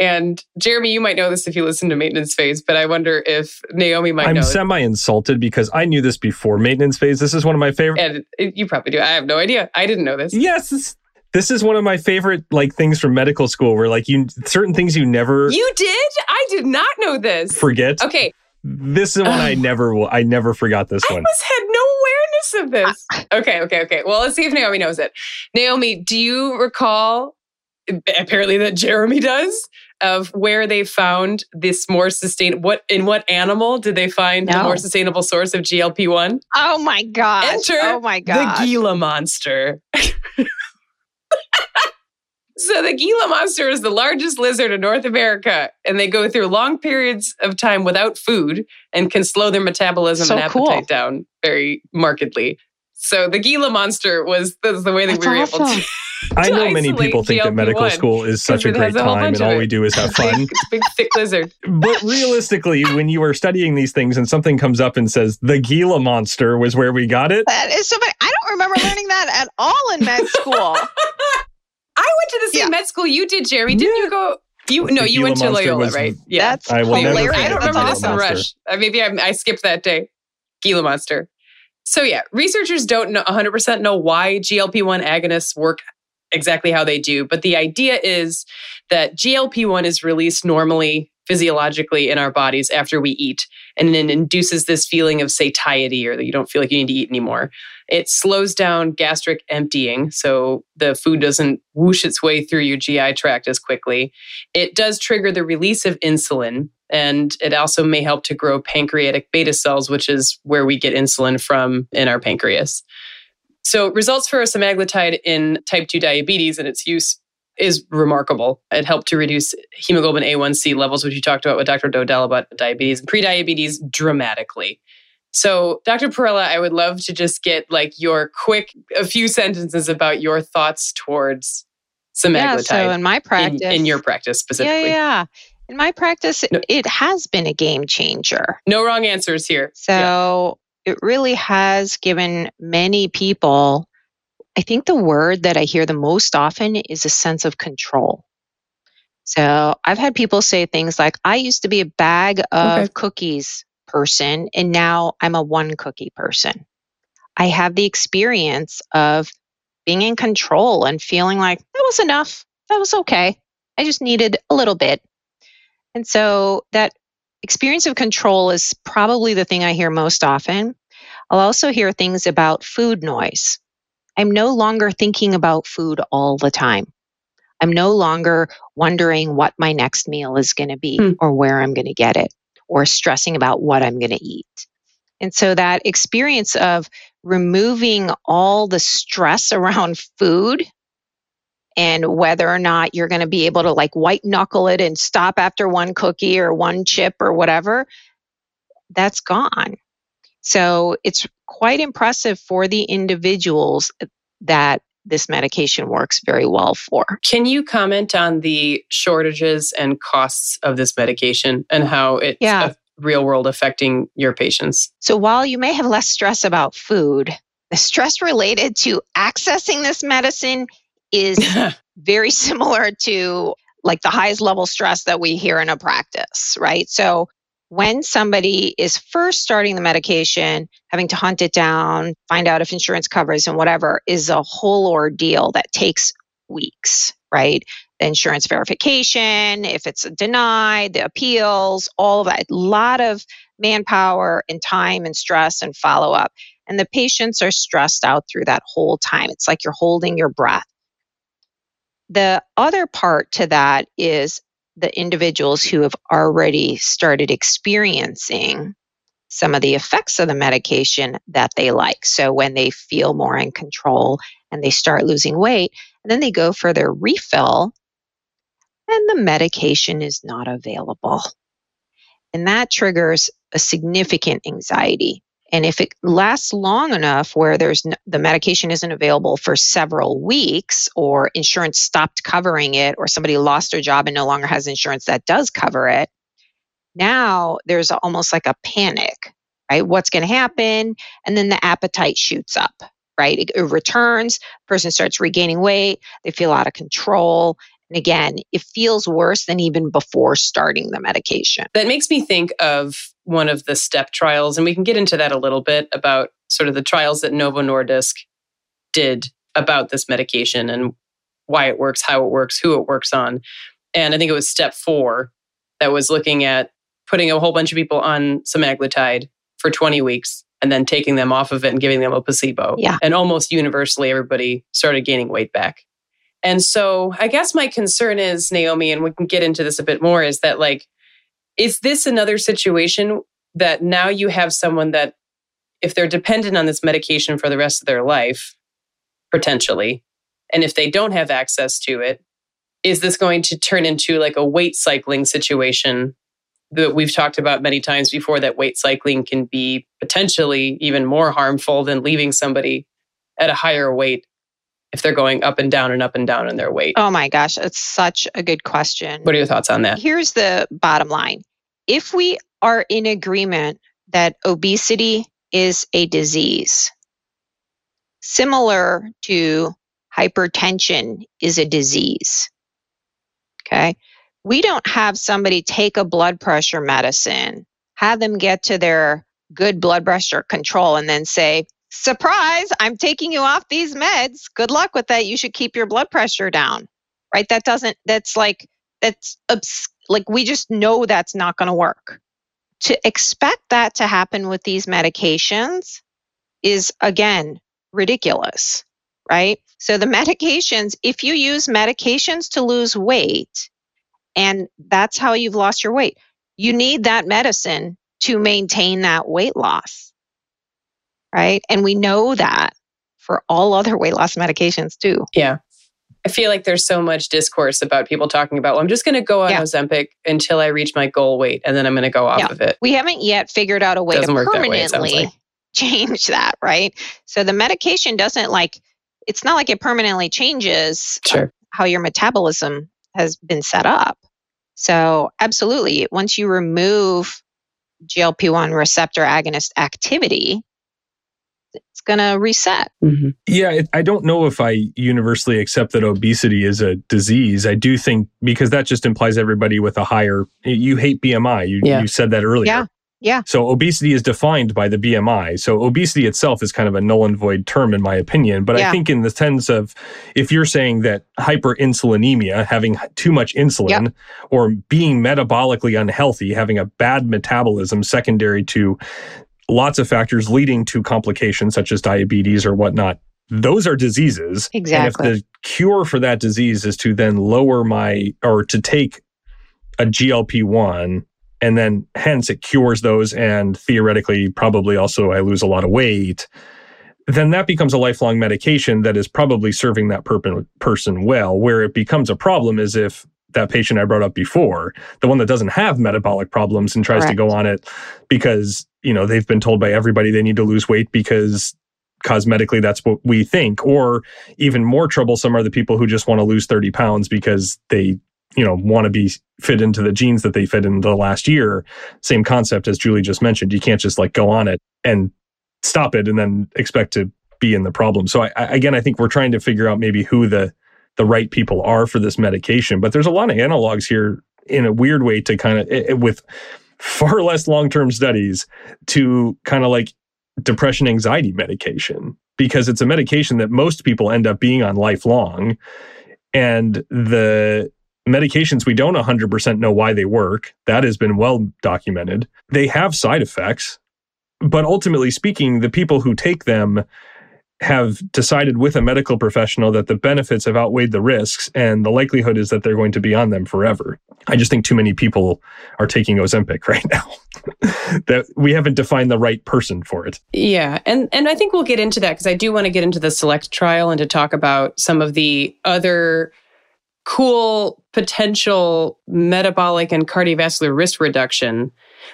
and Jeremy, you might know this if you listen to Maintenance Phase, but I wonder if Naomi might I'm know. I'm semi insulted because I knew this before Maintenance Phase. This is one of my favorite. And you probably do. I have no idea. I didn't know this. Yes. This, this is one of my favorite like things from medical school where like you certain things you never You did? I did not know this. Forget. Okay. This is one I never will I never forgot this one. I almost had no awareness of this. Okay, okay, okay. Well, let's see if Naomi knows it. Naomi, do you recall apparently that Jeremy does of where they found this more sustainable what in what animal did they find no. the more sustainable source of GLP-1? Oh my god. Enter oh my god. the Gila monster. so the Gila monster is the largest lizard in North America and they go through long periods of time without food and can slow their metabolism so and appetite cool. down very markedly. So the Gila monster was, was the way that That's we were awesome. able to. I know many people think that medical school is such a great a time and all we do is have fun. it's a big thick lizard. But realistically, when you are studying these things and something comes up and says the Gila monster was where we got it. That is so funny. I don't remember learning that at all in med school. I went to the same yeah. med school you did, Jeremy. Didn't yeah. you go? You no, you went to Loyola, was- right? Yeah. That's I will hilarious. forget I don't the remember Gila this in monster. Rush. Uh, maybe I, I skipped that day. Gila monster. So yeah, researchers don't know 100% know why GLP-1 agonists work exactly how they do, but the idea is that GLP-1 is released normally physiologically in our bodies after we eat and then induces this feeling of satiety or that you don't feel like you need to eat anymore. It slows down gastric emptying so the food doesn't whoosh its way through your GI tract as quickly. It does trigger the release of insulin and it also may help to grow pancreatic beta cells, which is where we get insulin from in our pancreas. So, results for semaglutide in type 2 diabetes and its use is remarkable. It helped to reduce hemoglobin A1C levels, which you talked about with Dr. Dodell about diabetes and prediabetes dramatically. So, Dr. Parrella, I would love to just get like your quick, a few sentences about your thoughts towards semaglutide Yeah, so in my practice, in, in your practice specifically. yeah, yeah. In my practice, No. it has been a game changer. No wrong answers here. So it really has given many people, I think the word that I hear the most often is a sense of control. So I've had people say things like, I used to be a bag of Okay. cookies person, and now I'm a one cookie person. I have the experience of being in control and feeling like that was enough. That was okay. I just needed a little bit. And so that experience of control is probably the thing I hear most often. I'll also hear things about food noise. I'm no longer thinking about food all the time. I'm no longer wondering what my next meal is going to be Hmm. or where I'm going to get it or stressing about what I'm going to eat. And so that experience of removing all the stress around food and whether or not you're going to be able to like white knuckle it and stop after one cookie or one chip or whatever, that's gone. So it's quite impressive for the individuals that this medication works very well for. Can you comment on the shortages and costs of this medication and how it's Yeah. real world affecting your patients? So while you may have less stress about food, the stress related to accessing this medicine is very similar to like the highest level stress that we hear in a practice, right? So when somebody is first starting the medication, having to hunt it down, find out if insurance covers and whatever is a whole ordeal that takes weeks, right? The insurance verification, if it's denied, the appeals, all of that, a lot of manpower and time and stress and follow up. And the patients are stressed out through that whole time. It's like you're holding your breath. The other part to that is the individuals who have already started experiencing some of the effects of the medication that they like. So when they feel more in control and they start losing weight, and then they go for their refill, and the medication is not available. And that triggers a significant anxiety And if it lasts long enough where there's n- the medication isn't available for several weeks or insurance stopped covering it or somebody lost their job and no longer has insurance that does cover it, now there's almost like a panic, right? What's going to happen? And then the appetite shoots up, right? It, it returns, person starts regaining weight, they feel out of control. And again, it feels worse than even before starting the medication. That makes me think of one of the step trials, and we can get into that a little bit about sort of the trials that Novo Nordisk did about this medication and why it works, how it works, who it works on. And I think it was step four that was looking at putting a whole bunch of people on semaglutide for 20 weeks and then taking them off of it and giving them a placebo. Yeah. And almost universally, everybody started gaining weight back. And so I guess my concern is, Naomi, and we can get into this a bit more, is that like, is this another situation that now you have someone that, if they're dependent on this medication for the rest of their life, potentially, and if they don't have access to it, is this going to turn into like a weight cycling situation that we've talked about many times before that weight cycling can be potentially even more harmful than leaving somebody at a higher weight if they're going up and down and up and down in their weight? Oh my gosh, it's such a good question. What are your thoughts on that? Here's the bottom line if we are in agreement that obesity is a disease, similar to hypertension is a disease, okay? We don't have somebody take a blood pressure medicine, have them get to their good blood pressure control, and then say, surprise, I'm taking you off these meds. Good luck with that. You should keep your blood pressure down. Right? That doesn't, that's like, that's obs- like, we just know that's not going to work. To expect that to happen with these medications is, again, ridiculous. Right? So, the medications, if you use medications to lose weight, and that's how you've lost your weight, you need that medicine to maintain that weight loss right? And we know that for all other weight loss medications too. Yeah. I feel like there's so much discourse about people talking about, well, I'm just going to go on Yeah. Ozempic until I reach my goal weight and then I'm going to go off Yeah. of it. We haven't yet figured out a way Doesn't to work that way, permanently like. change that, right? So the medication doesn't like, it's not like it permanently changes Sure. how your metabolism has been set up. So, absolutely, once you remove GLP 1 receptor agonist activity, it's going to reset. Mhm. Yeah, it, I don't know if I universally accept that obesity is a disease. I do think because that just implies everybody with a higher. You hate BMI. You Yeah. you said that earlier. Yeah, yeah. So obesity is defined by the BMI. So obesity itself is kind of a null and void term in my opinion. But I think in the sense of if you're saying that hyperinsulinemia, having too much insulin, or being metabolically unhealthy, having a bad metabolism secondary to lots of factors leading to complications such as diabetes or whatnot. Those are diseases. Exactly. And if the cure for that disease is to then lower my or to take a GLP 1 and then hence it cures those and theoretically probably also I lose a lot of weight, then that becomes a lifelong medication that is probably serving that perp- person well. Where it becomes a problem is if that patient I brought up before, the one that doesn't have metabolic problems and tries to go on it because, you know, they've been told by everybody they need to lose weight because cosmetically that's what we think. Or even more troublesome are the people who just want to lose 30 pounds because they you know want to be fit into the jeans that they fit in the last year. Same concept as julie just mentioned. You can't just like go on it and stop it and then expect to be in the problem. So I, I, again i think we're trying to figure out maybe who the the right people are for this medication. But there's a lot of analogs here in a weird way to kind of eh, eh, with far less long-term studies to kind of like depression anxiety medication. Because it's a medication that most people end up being on lifelong. And the medications we don't 100% know why they work. That has been well documented. They have side effects. But ultimately speaking the people who take them have decided with a medical professional that the benefits have outweighed the risks and the likelihood is that they're going to be on them forever i just think too many people are taking ozempic right now that we haven't defined the right person for it Yeah, and and I think we'll get into that because I do want to get into the select trial and to talk about some of the other cool potential metabolic and cardiovascular risk reduction.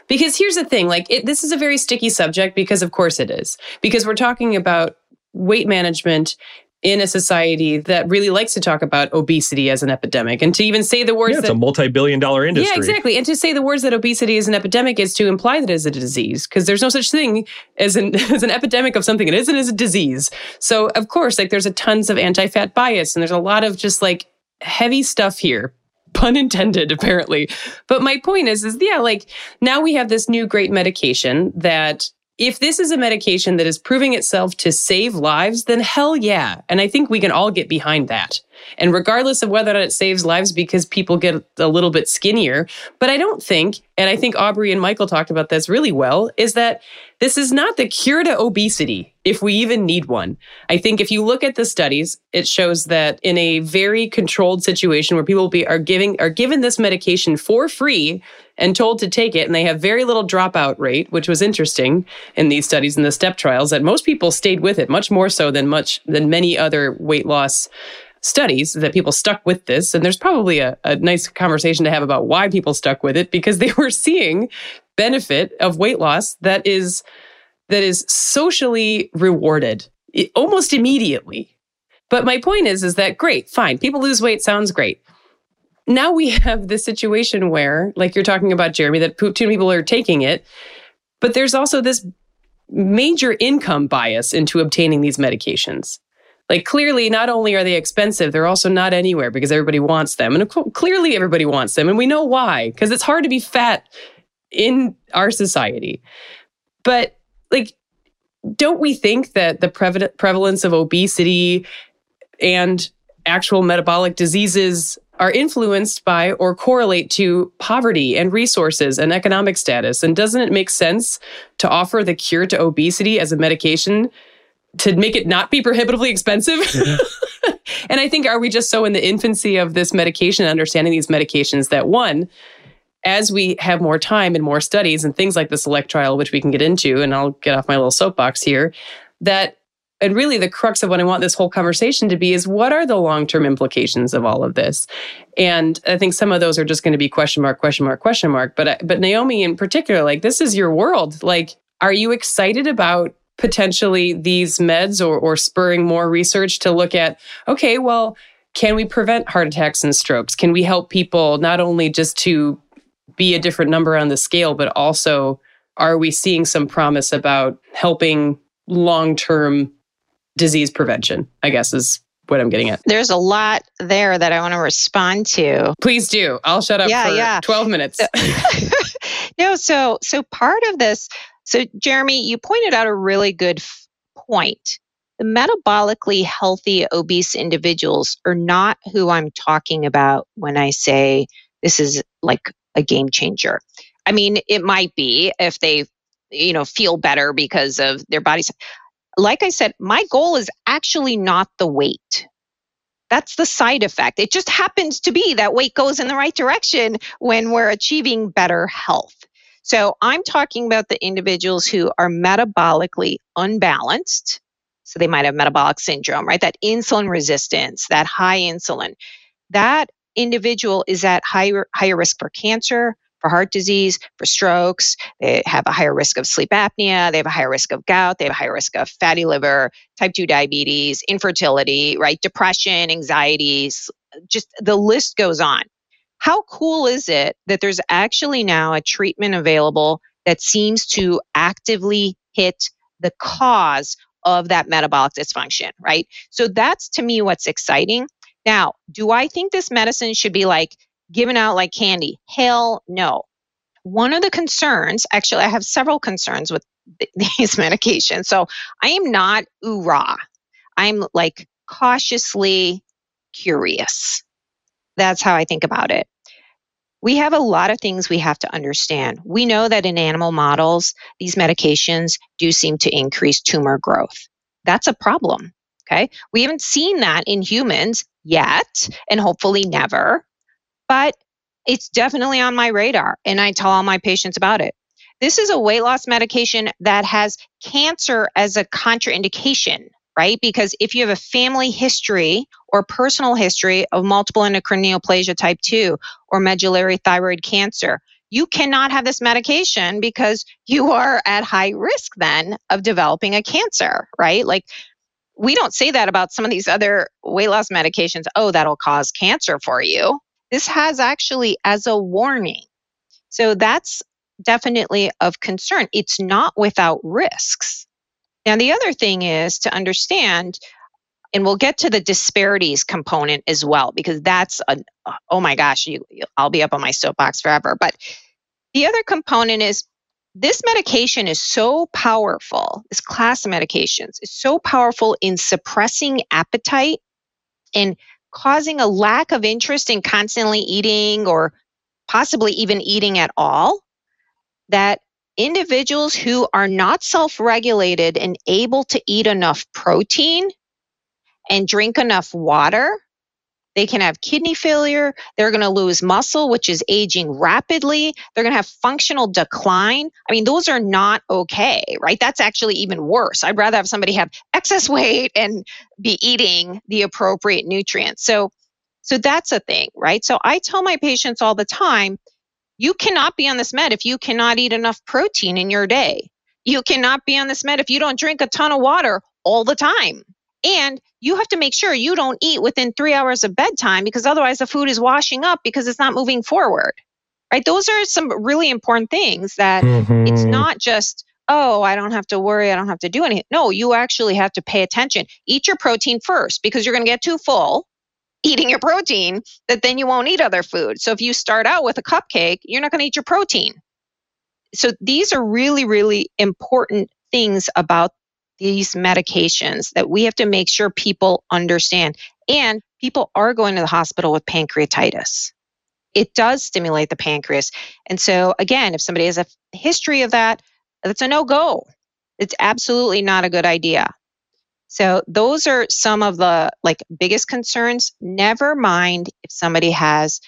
Because here's the thing like, it, this is a very sticky subject because, of course, it is. Because we're talking about weight management in a society that really likes to talk about obesity as an epidemic and to even say the words yeah, it's that, a multi-billion dollar industry. Yeah, exactly. And to say the words that obesity is an epidemic is to imply that it is a disease because there's no such thing as an as an epidemic of something it isn't as a disease. So of course, like there's a tons of anti-fat bias and there's a lot of just like heavy stuff here pun intended apparently but my point is is yeah like now we have this new great medication that if this is a medication that is proving itself to save lives, then hell yeah. And I think we can all get behind that. And regardless of whether or not it saves lives because people get a little bit skinnier, but I don't think, and I think Aubrey and Michael talked about this really well, is that this is not the cure to obesity, if we even need one. I think if you look at the studies, it shows that in a very controlled situation where people be, are giving are given this medication for free and told to take it, and they have very little dropout rate, which was interesting in these studies in the step trials, that most people stayed with it much more so than much than many other weight loss studies that people stuck with this. And there's probably a, a nice conversation to have about why people stuck with it because they were seeing benefit of weight loss that is that is socially rewarded almost immediately. But my point is is that great, fine. People lose weight sounds great. Now we have this situation where like you're talking about Jeremy that two people are taking it, but there's also this major income bias into obtaining these medications. Like clearly, not only are they expensive, they're also not anywhere because everybody wants them. And clearly, everybody wants them. And we know why, because it's hard to be fat in our society. But like, don't we think that the prevalence of obesity and actual metabolic diseases are influenced by or correlate to poverty and resources and economic status? And doesn't it make sense to offer the cure to obesity as a medication to make it not be prohibitively expensive. Mm-hmm. and I think, are we just so in the infancy of this medication, understanding these medications that one, as we have more time and more studies and things like the select trial, which we can get into, and I'll get off my little soapbox here, that and really the crux of what I want this whole conversation to be is what are the long-term implications of all of this? And I think some of those are just going to be question mark, question mark, question mark. But but Naomi in particular, like this is your world. Like, are you excited about potentially these meds or, or spurring more research to look at okay, well, can we prevent heart attacks and strokes? Can we help people not only just to be a different number on the scale, but also are we seeing some promise about helping long term disease prevention? I guess is what I'm getting at. There's a lot there that I want to respond to. Please do. I'll shut up yeah, for yeah. 12 minutes. no, so so part of this so, Jeremy, you pointed out a really good f- point. The metabolically healthy obese individuals are not who I'm talking about when I say this is like a game changer. I mean, it might be if they, you know, feel better because of their bodies. Like I said, my goal is actually not the weight. That's the side effect. It just happens to be that weight goes in the right direction when we're achieving better health. So I'm talking about the individuals who are metabolically unbalanced. So they might have metabolic syndrome, right? That insulin resistance, that high insulin. That individual is at higher, higher risk for cancer, for heart disease, for strokes. They have a higher risk of sleep apnea. They have a higher risk of gout. They have a higher risk of fatty liver, type 2 diabetes, infertility, right? Depression, anxieties, just the list goes on. How cool is it that there's actually now a treatment available that seems to actively hit the cause of that metabolic dysfunction, right? So that's to me what's exciting. Now, do I think this medicine should be like given out like candy? Hell no. One of the concerns, actually, I have several concerns with these medications. So I am not ooh rah. I'm like cautiously curious. That's how I think about it. We have a lot of things we have to understand. We know that in animal models, these medications do seem to increase tumor growth. That's a problem. Okay. We haven't seen that in humans yet, and hopefully never, but it's definitely on my radar. And I tell all my patients about it. This is a weight loss medication that has cancer as a contraindication right? Because if you have a family history or personal history of multiple endocrine neoplasia type 2 or medullary thyroid cancer, you cannot have this medication because you are at high risk then of developing a cancer, right? Like we don't say that about some of these other weight loss medications. Oh, that'll cause cancer for you. This has actually as a warning. So that's definitely of concern. It's not without risks. Now, the other thing is to understand, and we'll get to the disparities component as well, because that's a, oh my gosh, you, I'll be up on my soapbox forever. But the other component is this medication is so powerful, this class of medications is so powerful in suppressing appetite and causing a lack of interest in constantly eating or possibly even eating at all that individuals who are not self regulated and able to eat enough protein and drink enough water they can have kidney failure. They're going to lose muscle, which is aging rapidly. They're going to have functional decline. I mean, those are not okay, right? That's actually even worse. I'd rather have somebody have excess weight and be eating the appropriate nutrients. So, so that's a thing, right? So I tell my patients all the time, you cannot be on this med if you cannot eat enough protein in your day. You cannot be on this med if you don't drink a ton of water all the time. And you have to make sure you don't eat within three hours of bedtime because otherwise the food is washing up because it's not moving forward. Right? Those are some really important things that mm-hmm. it's not just, oh, I don't have to worry, I don't have to do anything. No, you actually have to pay attention. Eat your protein first because you're going to get too full eating your protein that then you won't eat other food. So if you start out with a cupcake, you're not going to eat your protein. So these are really, really important things about these medications that we have to make sure people understand. And people are going to the hospital with pancreatitis. It does stimulate the pancreas. And so, again, if somebody has a history of that, that's a no go. It's absolutely not a good idea. So, those are some of the like biggest concerns. Never mind if somebody has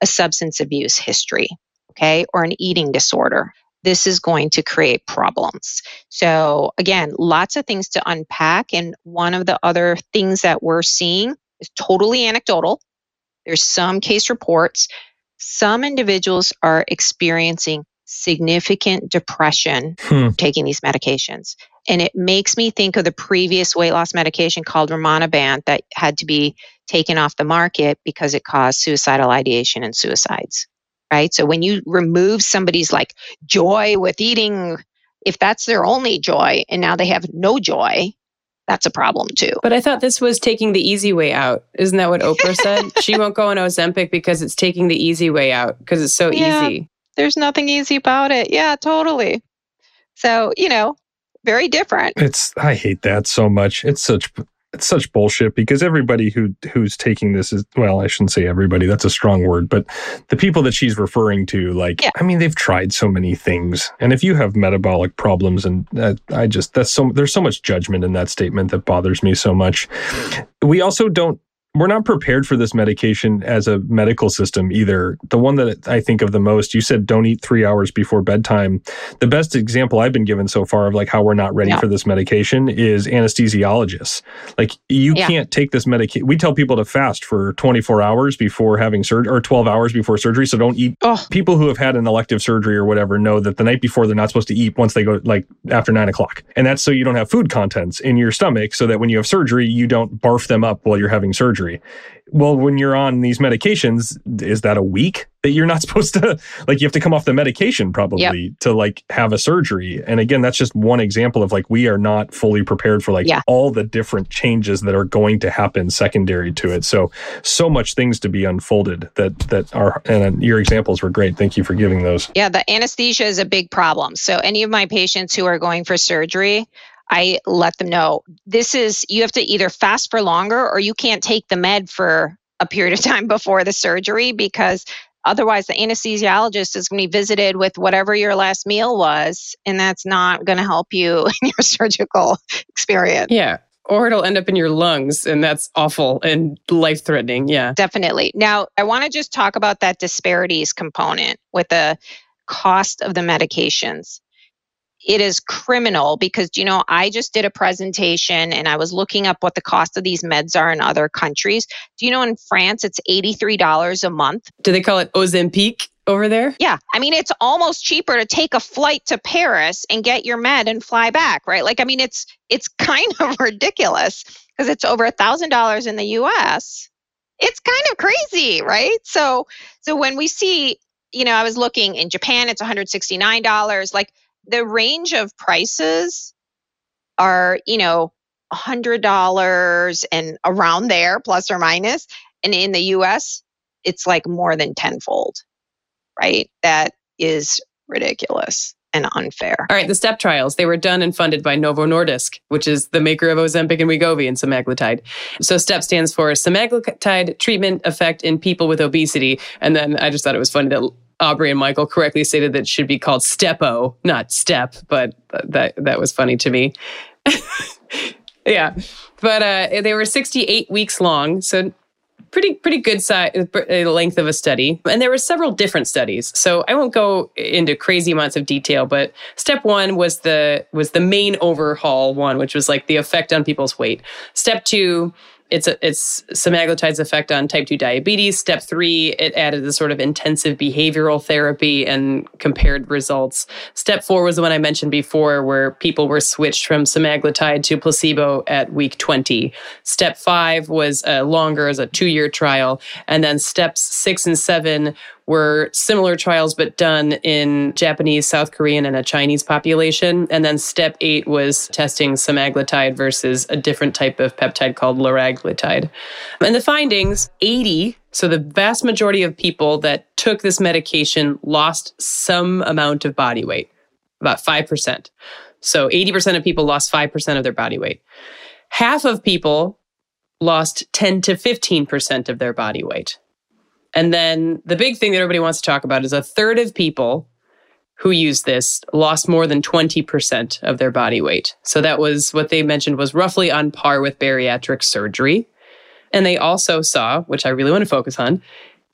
a substance abuse history, okay, or an eating disorder this is going to create problems. So, again, lots of things to unpack. And one of the other things that we're seeing is totally anecdotal. There's some case reports. Some individuals are experiencing significant depression hmm. taking these medications. And it makes me think of the previous weight loss medication called Rimonabant that had to be taken off the market because it caused suicidal ideation and suicides right? So when you remove somebody's like joy with eating, if that's their only joy and now they have no joy, that's a problem too. But I thought this was taking the easy way out. Isn't that what Oprah said? she won't go on Ozempic because it's taking the easy way out because it's so yeah, easy. There's nothing easy about it. Yeah, totally. So, you know, very different. It's I hate that so much. It's such it's such bullshit because everybody who who's taking this is well i shouldn't say everybody that's a strong word but the people that she's referring to like yeah. i mean they've tried so many things and if you have metabolic problems and uh, i just that's so there's so much judgment in that statement that bothers me so much we also don't we're not prepared for this medication as a medical system either. The one that I think of the most, you said don't eat three hours before bedtime. The best example I've been given so far of like how we're not ready yeah. for this medication is anesthesiologists. Like you yeah. can't take this medication. We tell people to fast for 24 hours before having surgery or 12 hours before surgery. So don't eat. Oh. People who have had an elective surgery or whatever know that the night before they're not supposed to eat once they go like after nine o'clock. And that's so you don't have food contents in your stomach so that when you have surgery, you don't barf them up while you're having surgery surgery. Well, when you're on these medications, is that a week that you're not supposed to like you have to come off the medication probably yep. to like have a surgery. And again, that's just one example of like we are not fully prepared for like yeah. all the different changes that are going to happen secondary to it. So so much things to be unfolded that that are and uh, your examples were great. Thank you for giving those. Yeah, the anesthesia is a big problem. So any of my patients who are going for surgery, I let them know this is, you have to either fast for longer or you can't take the med for a period of time before the surgery because otherwise the anesthesiologist is going to be visited with whatever your last meal was and that's not going to help you in your surgical experience. Yeah. Or it'll end up in your lungs, and that's awful and life threatening. Yeah. Definitely. Now, I want to just talk about that disparities component with the cost of the medications it is criminal because you know i just did a presentation and i was looking up what the cost of these meds are in other countries. Do you know in france it's $83 a month? Do they call it ozempic over there? Yeah. I mean it's almost cheaper to take a flight to paris and get your med and fly back right? Like i mean it's it's kind of ridiculous because it's over a thousand dollars in the us it's kind of crazy right? So so when we see you know i was looking in japan it's $169 like the range of prices are, you know, $100 and around there, plus or minus. And in the US, it's like more than tenfold, right? That is ridiculous and unfair. All right, the STEP trials, they were done and funded by Novo Nordisk, which is the maker of Ozempic and Wegovy and semaglutide. So STEP stands for semaglutide treatment effect in people with obesity. And then I just thought it was funny that Aubrey and Michael correctly stated that it should be called Stepo, not Step, but that that was funny to me. yeah, but uh, they were 68 weeks long, so pretty pretty good size uh, length of a study. And there were several different studies, so I won't go into crazy amounts of detail. But step one was the was the main overhaul one, which was like the effect on people's weight. Step two it's a, it's semaglutide's effect on type 2 diabetes. Step three, it added the sort of intensive behavioral therapy and compared results. Step four was the one I mentioned before, where people were switched from semaglutide to placebo at week 20. Step five was uh, longer as a two year trial. And then steps six and seven were similar trials but done in Japanese, South Korean, and a Chinese population. And then step eight was testing semaglutide versus a different type of peptide called liraglutide. And the findings 80, so the vast majority of people that took this medication lost some amount of body weight, about 5%. So 80% of people lost 5% of their body weight. Half of people lost 10 to 15% of their body weight. And then the big thing that everybody wants to talk about is a third of people who used this lost more than 20% of their body weight. So that was what they mentioned was roughly on par with bariatric surgery. And they also saw, which I really want to focus on,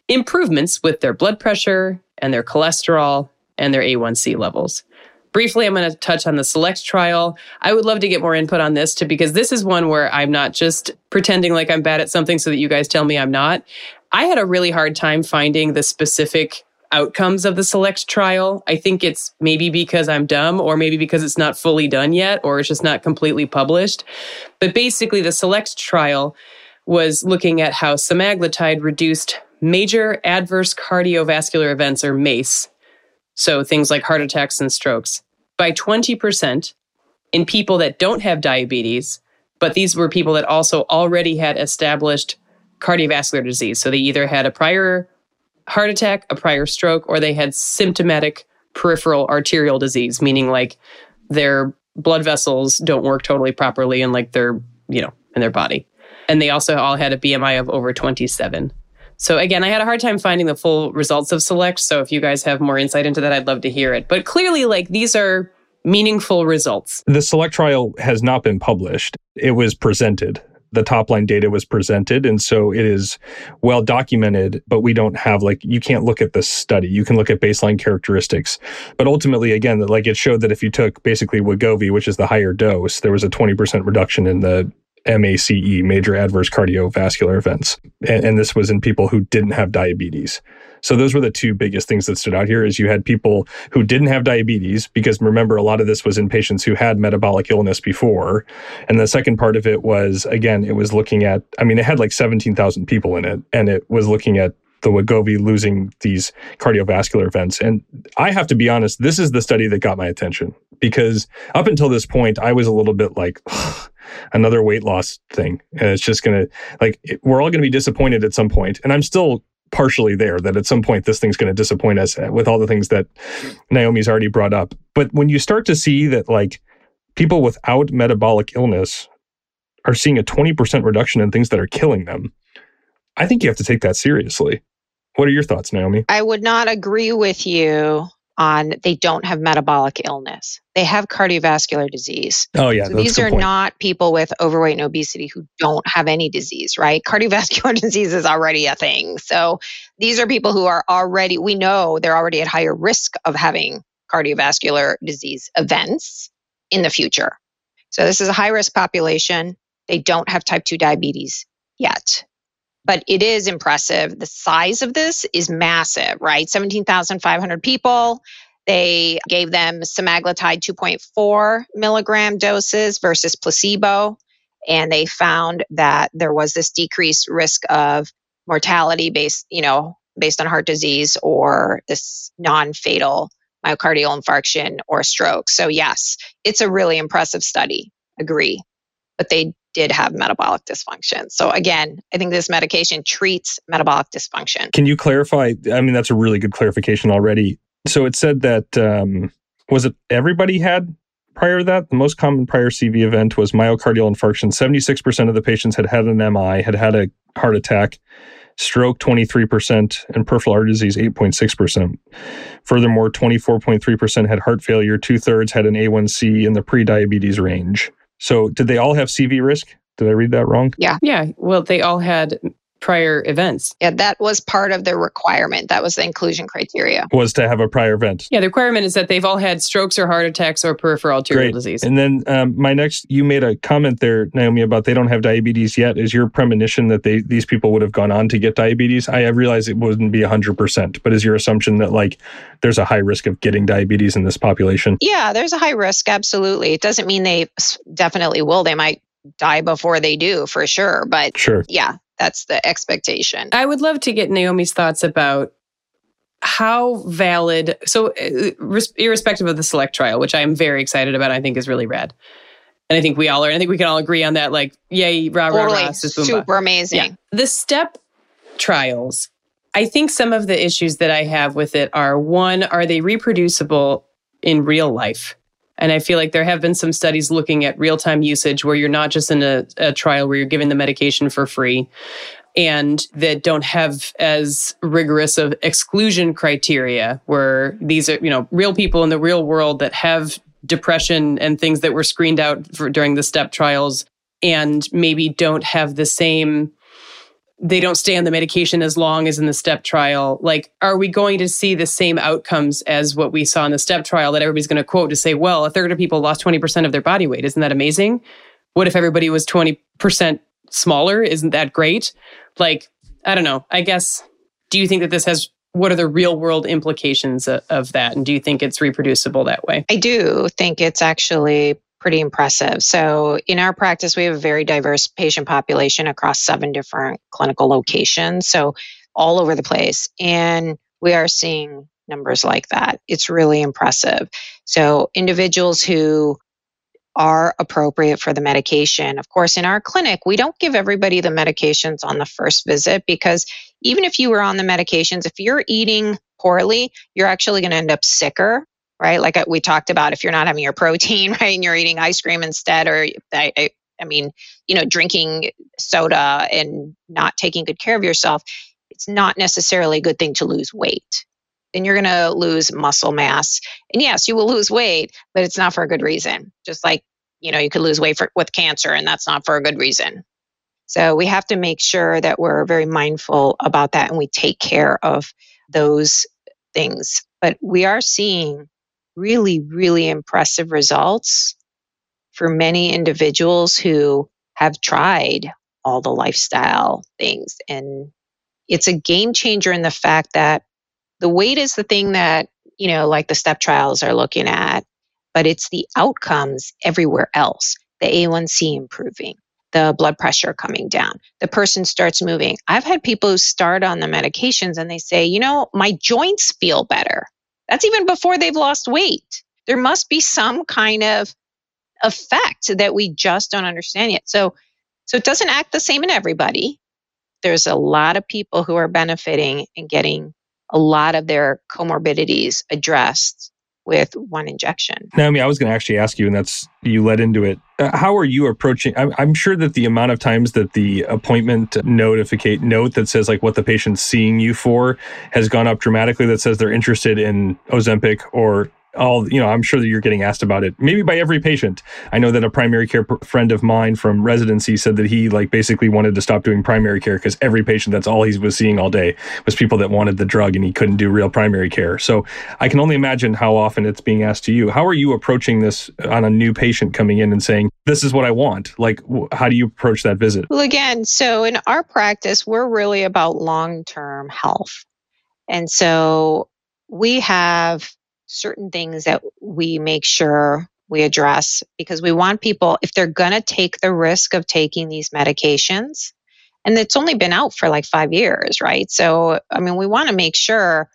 improvements with their blood pressure and their cholesterol and their A1C levels. Briefly, I'm going to touch on the SELECT trial. I would love to get more input on this too, because this is one where I'm not just pretending like I'm bad at something so that you guys tell me I'm not. I had a really hard time finding the specific outcomes of the select trial. I think it's maybe because I'm dumb or maybe because it's not fully done yet or it's just not completely published. But basically, the select trial was looking at how semaglutide reduced major adverse cardiovascular events or MACE, so things like heart attacks and strokes, by 20% in people that don't have diabetes, but these were people that also already had established cardiovascular disease. So they either had a prior heart attack, a prior stroke, or they had symptomatic peripheral arterial disease, meaning like their blood vessels don't work totally properly and like they're, you know, in their body. And they also all had a BMI of over 27. So again, I had a hard time finding the full results of select. So if you guys have more insight into that, I'd love to hear it. But clearly, like these are meaningful results. The select trial has not been published. It was presented the top line data was presented. And so it is well documented, but we don't have like, you can't look at the study. You can look at baseline characteristics. But ultimately, again, like it showed that if you took basically Wegovy, which is the higher dose, there was a 20% reduction in the MACE, major adverse cardiovascular events. And, and, this was in people who didn't have diabetes. So those were the two biggest things that stood out here is you had people who didn't have diabetes because remember a lot of this was in patients who had metabolic illness before. And the second part of it was again it was looking at I mean it had like 17,000 people in it and it was looking at the Wegovy losing these cardiovascular events. And I have to be honest, this is the study that got my attention because up until this point, I was a little bit like, another weight loss thing. And it's just going to, like, we're all going to be disappointed at some point. And I'm still partially there that at some point this thing's going to disappoint us uh, with all the things that Naomi's already brought up. But when you start to see that like people without metabolic illness are seeing a 20% reduction in things that are killing them, I think you have to take that seriously. What are your thoughts, Naomi? I would not agree with you on they don't have metabolic illness. They have cardiovascular disease. Oh, yeah. So these are point. not people with overweight and obesity who don't have any disease, right? Cardiovascular disease is already a thing. So these are people who are already, we know they're already at higher risk of having cardiovascular disease events in the future. So, this is a high risk population. They don't have type 2 diabetes yet. But it is impressive. The size of this is massive, right? 17,500 people. They gave them semaglutide 2.4 milligram doses versus placebo. And they found that there was this decreased risk of mortality based, you know, based on heart disease or this non fatal myocardial infarction or stroke. So, yes, it's a really impressive study. Agree. But they did have metabolic dysfunction. So, again, I think this medication treats metabolic dysfunction. Can you clarify? I mean, that's a really good clarification already. So, it said that, um, was it everybody had prior to that? The most common prior CV event was myocardial infarction. 76% of the patients had had an MI, had had a heart attack stroke 23%, and peripheral artery disease 8.6%. Furthermore, 24.3% had heart failure, two thirds had an A1C in the pre diabetes range. So, did they all have CV risk? Did I read that wrong? Yeah. Yeah. Well, they all had prior events. Yeah, that was part of the requirement. That was the inclusion criteria. Was to have a prior event. Yeah, the requirement is that they've all had strokes or heart attacks or peripheral arterial Great. disease. And then um, my next, you made a comment there, Naomi, about they don't have diabetes yet. Is your premonition that they these people would have gone on to get diabetes? I realize it wouldn't be 100%, but is your assumption that like there's a high risk of getting diabetes in this population? Yeah, there's a high risk. Absolutely. It doesn't mean they definitely will. They might die before they do for sure. But Sure. yeah, that's the expectation. I would love to get Naomi's thoughts about how valid, so uh, irrespective of the select trial, which I am very excited about, I think is really rad. And I think we all are. And I think we can all agree on that. Like, yay, rah, rah, Totally. rah, sis. Super amazing. Yeah. The step trials, I think some of the issues that I have with it are one, are they reproducible in real life? And I feel like there have been some studies looking at real time usage where you're not just in a, a trial where you're giving the medication for free and that don't have as rigorous of exclusion criteria where these are, you know, real people in the real world that have depression and things that were screened out for, during the step trials and maybe don't have the same they don't stay on the medication as long as in the step trial. Like are we going to see the same outcomes as what we saw in the step trial that everybody's going to quote to say well a third of people lost 20% of their body weight. Isn't that amazing? What if everybody was 20% smaller? Isn't that great? Like i don't know. I guess do you think that this has what are the real world implications of, of that? And do you think it's reproducible that way? I do think it's actually pretty impressive. So, in our practice, we have a very diverse patient population across seven different clinical locations. So, all over the place. And we are seeing numbers like that. It's really impressive. So, individuals who are appropriate for the medication. Of course, in our clinic, we don't give everybody the medications on the first visit because even if you were on the medications, if you're eating poorly, you're actually going to end up sicker right? Like uh, we talked about, if you're not having your protein, right, and you're eating ice cream instead, or I, I, I mean, you know, drinking soda and not taking good care of yourself, it's not necessarily a good thing to lose weight. Then you're going to lose muscle mass, and yes, you will lose weight, but it's not for a good reason. Just like you know, you could lose weight for, with cancer, and that's not for a good reason. So we have to make sure that we're very mindful about that, and we take care of those things. But we are seeing really, really impressive results for many individuals who have tried all the lifestyle things. And it's a game changer in the fact that the weight is the thing that, you know, like the step trials are looking at, but it's the outcomes everywhere else the A1C improving, the blood pressure coming down, the person starts moving. I've had people who start on the medications and they say, you know, my joints feel better. That's even before they've lost weight. There must be some kind of effect that we just don't understand yet. So, so it doesn't act the same in everybody. There's a lot of people who are benefiting and getting a lot of their comorbidities addressed with one injection. Naomi, I was going to actually ask you, and that's you led into it. Uh, how are you approaching? I'm, I'm sure that the amount of times that the appointment notificate note that says like what the patient's seeing you for has gone up dramatically. That says they're interested in Ozempic or all you know i'm sure that you're getting asked about it. Maybe by every patient. I know that a primary care pr- friend of mine from residency said that he like basically wanted to stop doing primary care because every patient that's all he was seeing all day was people that wanted the drug and he couldn't do real primary care. So i can only imagine how often it's being asked to you. How are you approaching this on a new patient coming in and saying this is what i want. Like how do you approach that visit? Well again so in our practice we're really about long-term health. And so we have certain things that we make sure we address because we want people, if they're going to take the risk of taking these medications, and it's only been out for like five years, right? So, I mean, we want to make sure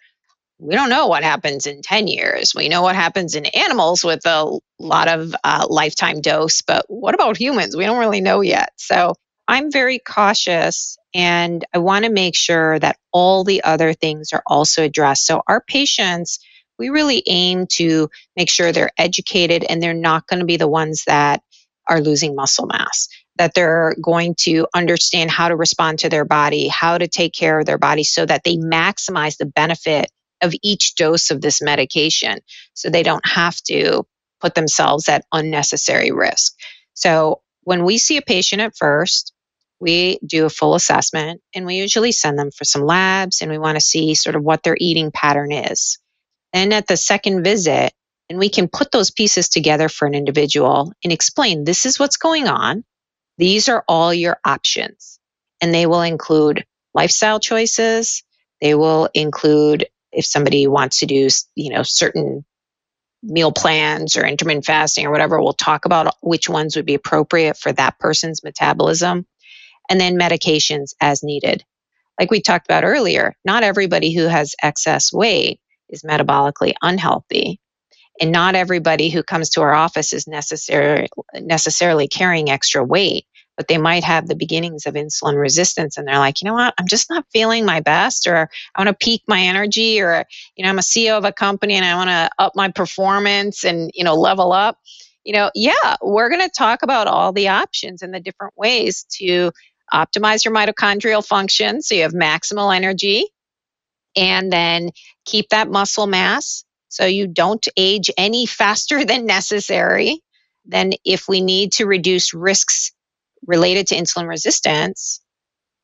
we don't know what happens in 10 years. We know what happens in animals with a lot of uh, lifetime dose, but what about humans? We don't really know yet. So, I'm very cautious and I want to make sure that all the other things are also addressed. So, our patients, we really aim to make sure they're educated and they're not going to be the ones that are losing muscle mass, that they're going to understand how to respond to their body, how to take care of their body so that they maximize the benefit of each dose of this medication so they don't have to put themselves at unnecessary risk. So, when we see a patient at first, we do a full assessment and we usually send them for some labs and we want to see sort of what their eating pattern is. And at the second visit, and we can put those pieces together for an individual and explain this is what's going on. These are all your options. And they will include lifestyle choices. They will include if somebody wants to do, you know, certain meal plans or intermittent fasting or whatever, we'll talk about which ones would be appropriate for that person's metabolism. And then medications as needed. Like we talked about earlier, not everybody who has excess weight is metabolically unhealthy. And not everybody who comes to our office is necessary, necessarily carrying extra weight, but they might have the beginnings of insulin resistance. And they're like, you know what, I'm just not feeling my best, or I want to peak my energy, or, you know, I'm a CEO of a company and I want to up my performance and, you know, level up. You know, yeah, we're going to talk about all the options and the different ways to optimize your mitochondrial function so you have maximal energy and then keep that muscle mass so you don't age any faster than necessary. Then, if we need to reduce risks related to insulin resistance,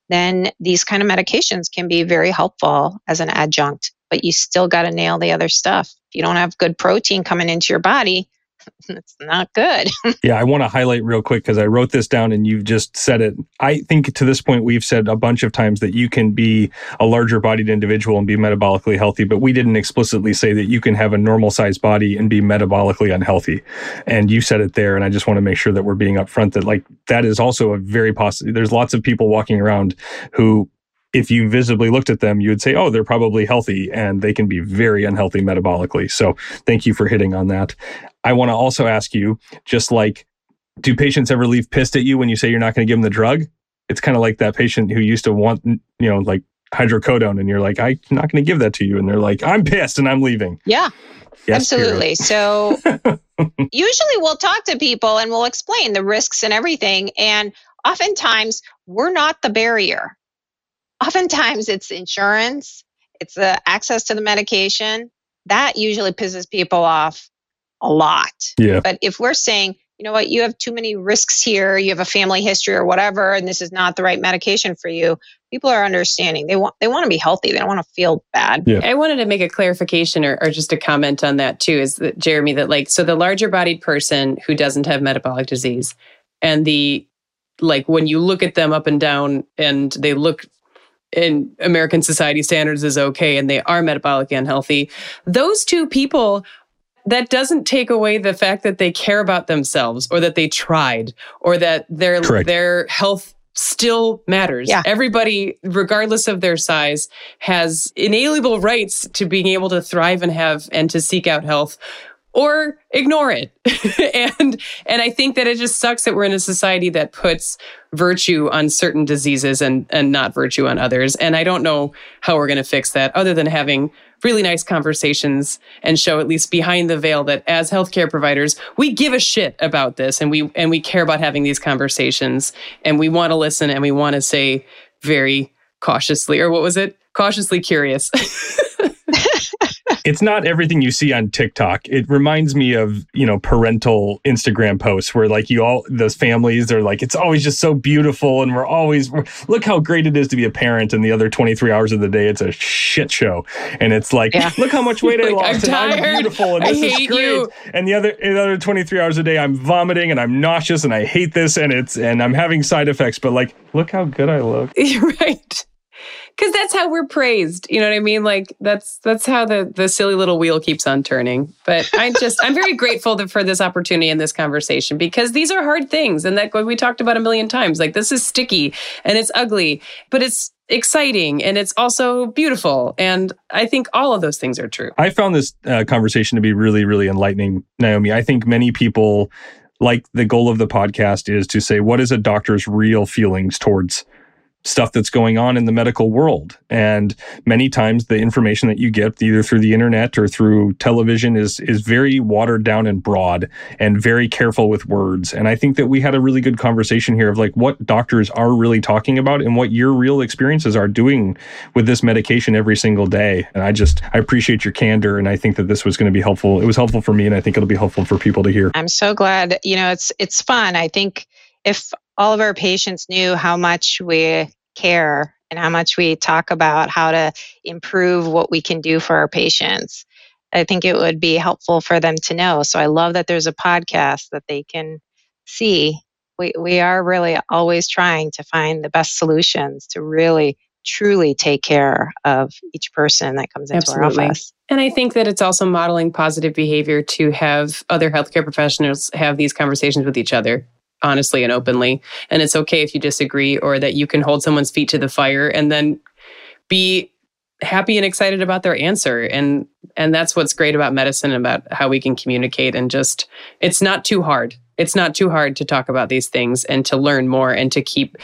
then these kind of medications can be very helpful as an adjunct. But you still got to nail the other stuff. If you don't have good protein coming into your body, it's not good. yeah, I want to highlight real quick because I wrote this down and you've just said it. I think to this point, we've said a bunch of times that you can be a larger bodied individual and be metabolically healthy, but we didn't explicitly say that you can have a normal sized body and be metabolically unhealthy. And you said it there. And I just want to make sure that we're being upfront that, like, that is also a very possible. There's lots of people walking around who if you visibly looked at them, you would say, oh, they're probably healthy and they can be very unhealthy metabolically. So thank you for hitting on that. I want to also ask you, just like, do patients ever leave pissed at you when you say you're not going to give them the drug? It's kind of like that patient who used to want, you know, like hydrocodone, and you're like, I'm not going to give that to you. And they're like, I'm pissed and I'm leaving. Yeah. Yes, Absolutely. So usually we'll talk to people and we'll explain the risks and everything. And oftentimes we're not the barrier. Oftentimes it's insurance, it's the access to the medication. That usually pisses people off a lot. Yeah. But if we're saying, you know what, you have too many risks here, you have a family history or whatever, and this is not the right medication for you, people are understanding. They want they want to be healthy. They don't want to feel bad. Yeah. I wanted to make a clarification or, or just a comment on that too, is that Jeremy, that like so the larger bodied person who doesn't have metabolic disease and the like when you look at them up and down and they look in American society standards is okay and they are metabolically unhealthy, those two people that doesn't take away the fact that they care about themselves or that they tried or that their Correct. their health still matters. Yeah. Everybody, regardless of their size, has inalienable rights to being able to thrive and have and to seek out health or ignore it. and and I think that it just sucks that we're in a society that puts virtue on certain diseases and and not virtue on others. And I don't know how we're going to fix that other than having really nice conversations and show at least behind the veil that as healthcare providers, we give a shit about this and we and we care about having these conversations and we want to listen and we want to say very cautiously or what was it? Cautiously curious. it's not everything you see on TikTok. It reminds me of, you know, parental Instagram posts where like you all those families are like it's always just so beautiful and we're always look how great it is to be a parent and the other 23 hours of the day it's a shit show. And it's like yeah. look how much weight I lost I'm and I'm beautiful and this is great. You. And the other the other 23 hours a day I'm vomiting and I'm nauseous and I hate this and it's and I'm having side effects but like look how good I look. You're right because that's how we're praised you know what i mean? Like that's that's how the the silly little wheel keeps on turning. But i just i'm very grateful for this opportunity and this conversation because these are hard things and that what we talked about a million times like this is sticky and it's ugly but it's exciting and it's also beautiful and i think all of those things are true. I found this uh, conversation to be really really enlightening naomi. I think many people like the goal of the podcast is to say what is a doctor's real feelings towards stuff that's going on in the medical world. And many times the information that you get either through the internet or through television is is very watered down and broad and very careful with words. And I think that we had a really good conversation here of like what doctors are really talking about and what your real experiences are doing with this medication every single day. And I just I appreciate your candor and I think that this was going to be helpful. It was helpful for me and I think it'll be helpful for people to hear. I'm so glad, you know, it's it's fun. I think if all of our patients knew how much we care and how much we talk about how to improve what we can do for our patients, I think it would be helpful for them to know. So I love that there's a podcast that they can see. We, we are really always trying to find the best solutions to really truly take care of each person that comes into Absolutely. our office. And I think that it's also modeling positive behavior to have other healthcare professionals have these conversations with each other honestly and openly. And it's okay if you disagree or that you can hold someone's feet to the fire and then be happy and excited about their answer. And and that's what's great about medicine about how we can communicate and just it's not too hard. It's not too hard to talk about these things and to learn more and to keep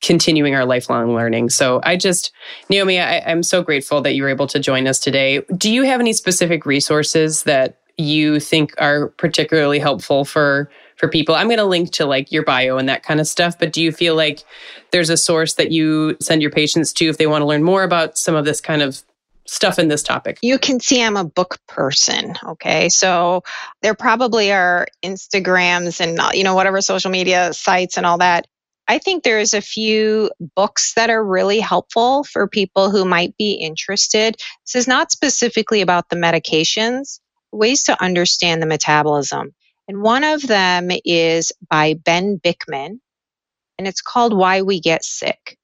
continuing our lifelong learning. So i just naomi I, i'm so grateful that you were able to join us today. Do you have any specific resources that you think are particularly helpful for for people. I'm going to link to like your bio and that kind of stuff, but do you feel like there's a source that you send your patients to if they want to learn more about some of this kind of stuff in this topic? You can see I'm a book person, okay? So there probably are Instagrams and uh, you know whatever social media sites and all that. I think there's a few books that are really helpful for people who might be interested. This is not specifically about the medications, ways to understand the metabolism. And one of them is by Ben Bikman, and it's called Why We Get Sick.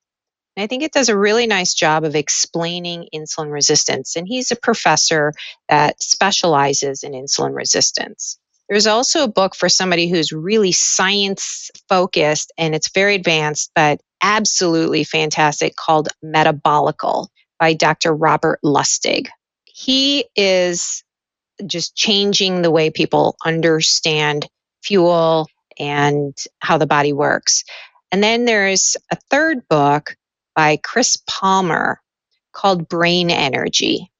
And I think it does a really nice job of explaining insulin resistance. And he's a professor that specializes in insulin resistance. There's also a book for somebody who's really science focused and it's very advanced, but absolutely fantastic called Metabolical by Dr. Robert Lustig. He is just changing the way people understand fuel and how the body works. And then there's a third book by Chris Palmer called Brain Energy.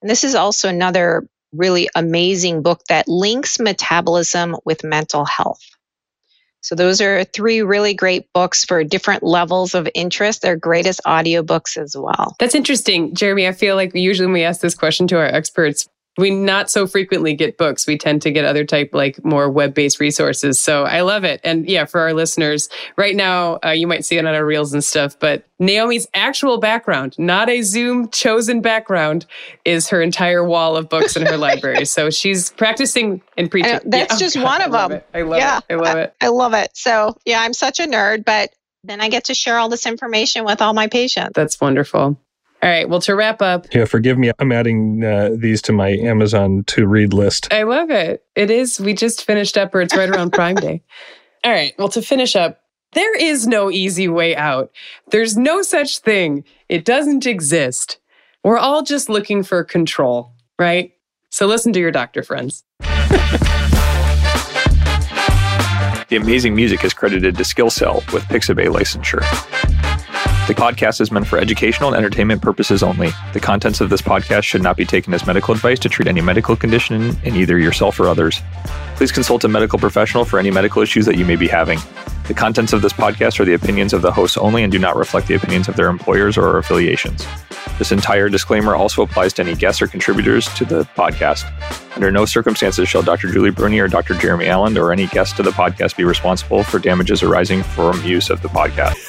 And this is also another really amazing book that links metabolism with mental health. So those are three really great books for different levels of interest. They're greatest audiobooks as well. That's interesting, Jeremy. I feel like usually when we ask this question to our experts, we not so frequently get books. We tend to get other type, like more web based resources. So I love it. And yeah, for our listeners, right now, uh, you might see it on our reels and stuff, but Naomi's actual background, not a Zoom chosen background, is her entire wall of books in her library. So she's practicing and preaching. that's yeah. just oh, one of I them. I love yeah, it. I love it. I love it. So yeah, I'm such a nerd, but then I get to share all this information with all my patients. That's wonderful. All right. Well, to wrap up. Yeah, forgive me. I'm adding uh, these to my Amazon to read list. I love it. It is. We just finished up, or it's right around Prime Day. All right. Well, to finish up, there is no easy way out. There's no such thing. It doesn't exist. We're all just looking for control, right? So listen to your doctor friends. the amazing music is credited to SkillCell with Pixabay licensure. The podcast is meant for educational and entertainment purposes only. The contents of this podcast should not be taken as medical advice to treat any medical condition in either yourself or others. Please consult a medical professional for any medical issues that you may be having. The contents of this podcast are the opinions of the hosts only and do not reflect the opinions of their employers or affiliations. This entire disclaimer also applies to any guests or contributors to the podcast. Under no circumstances shall Dr. Julie Bruni or Dr. Jeremy Allen or any guest to the podcast be responsible for damages arising from use of the podcast.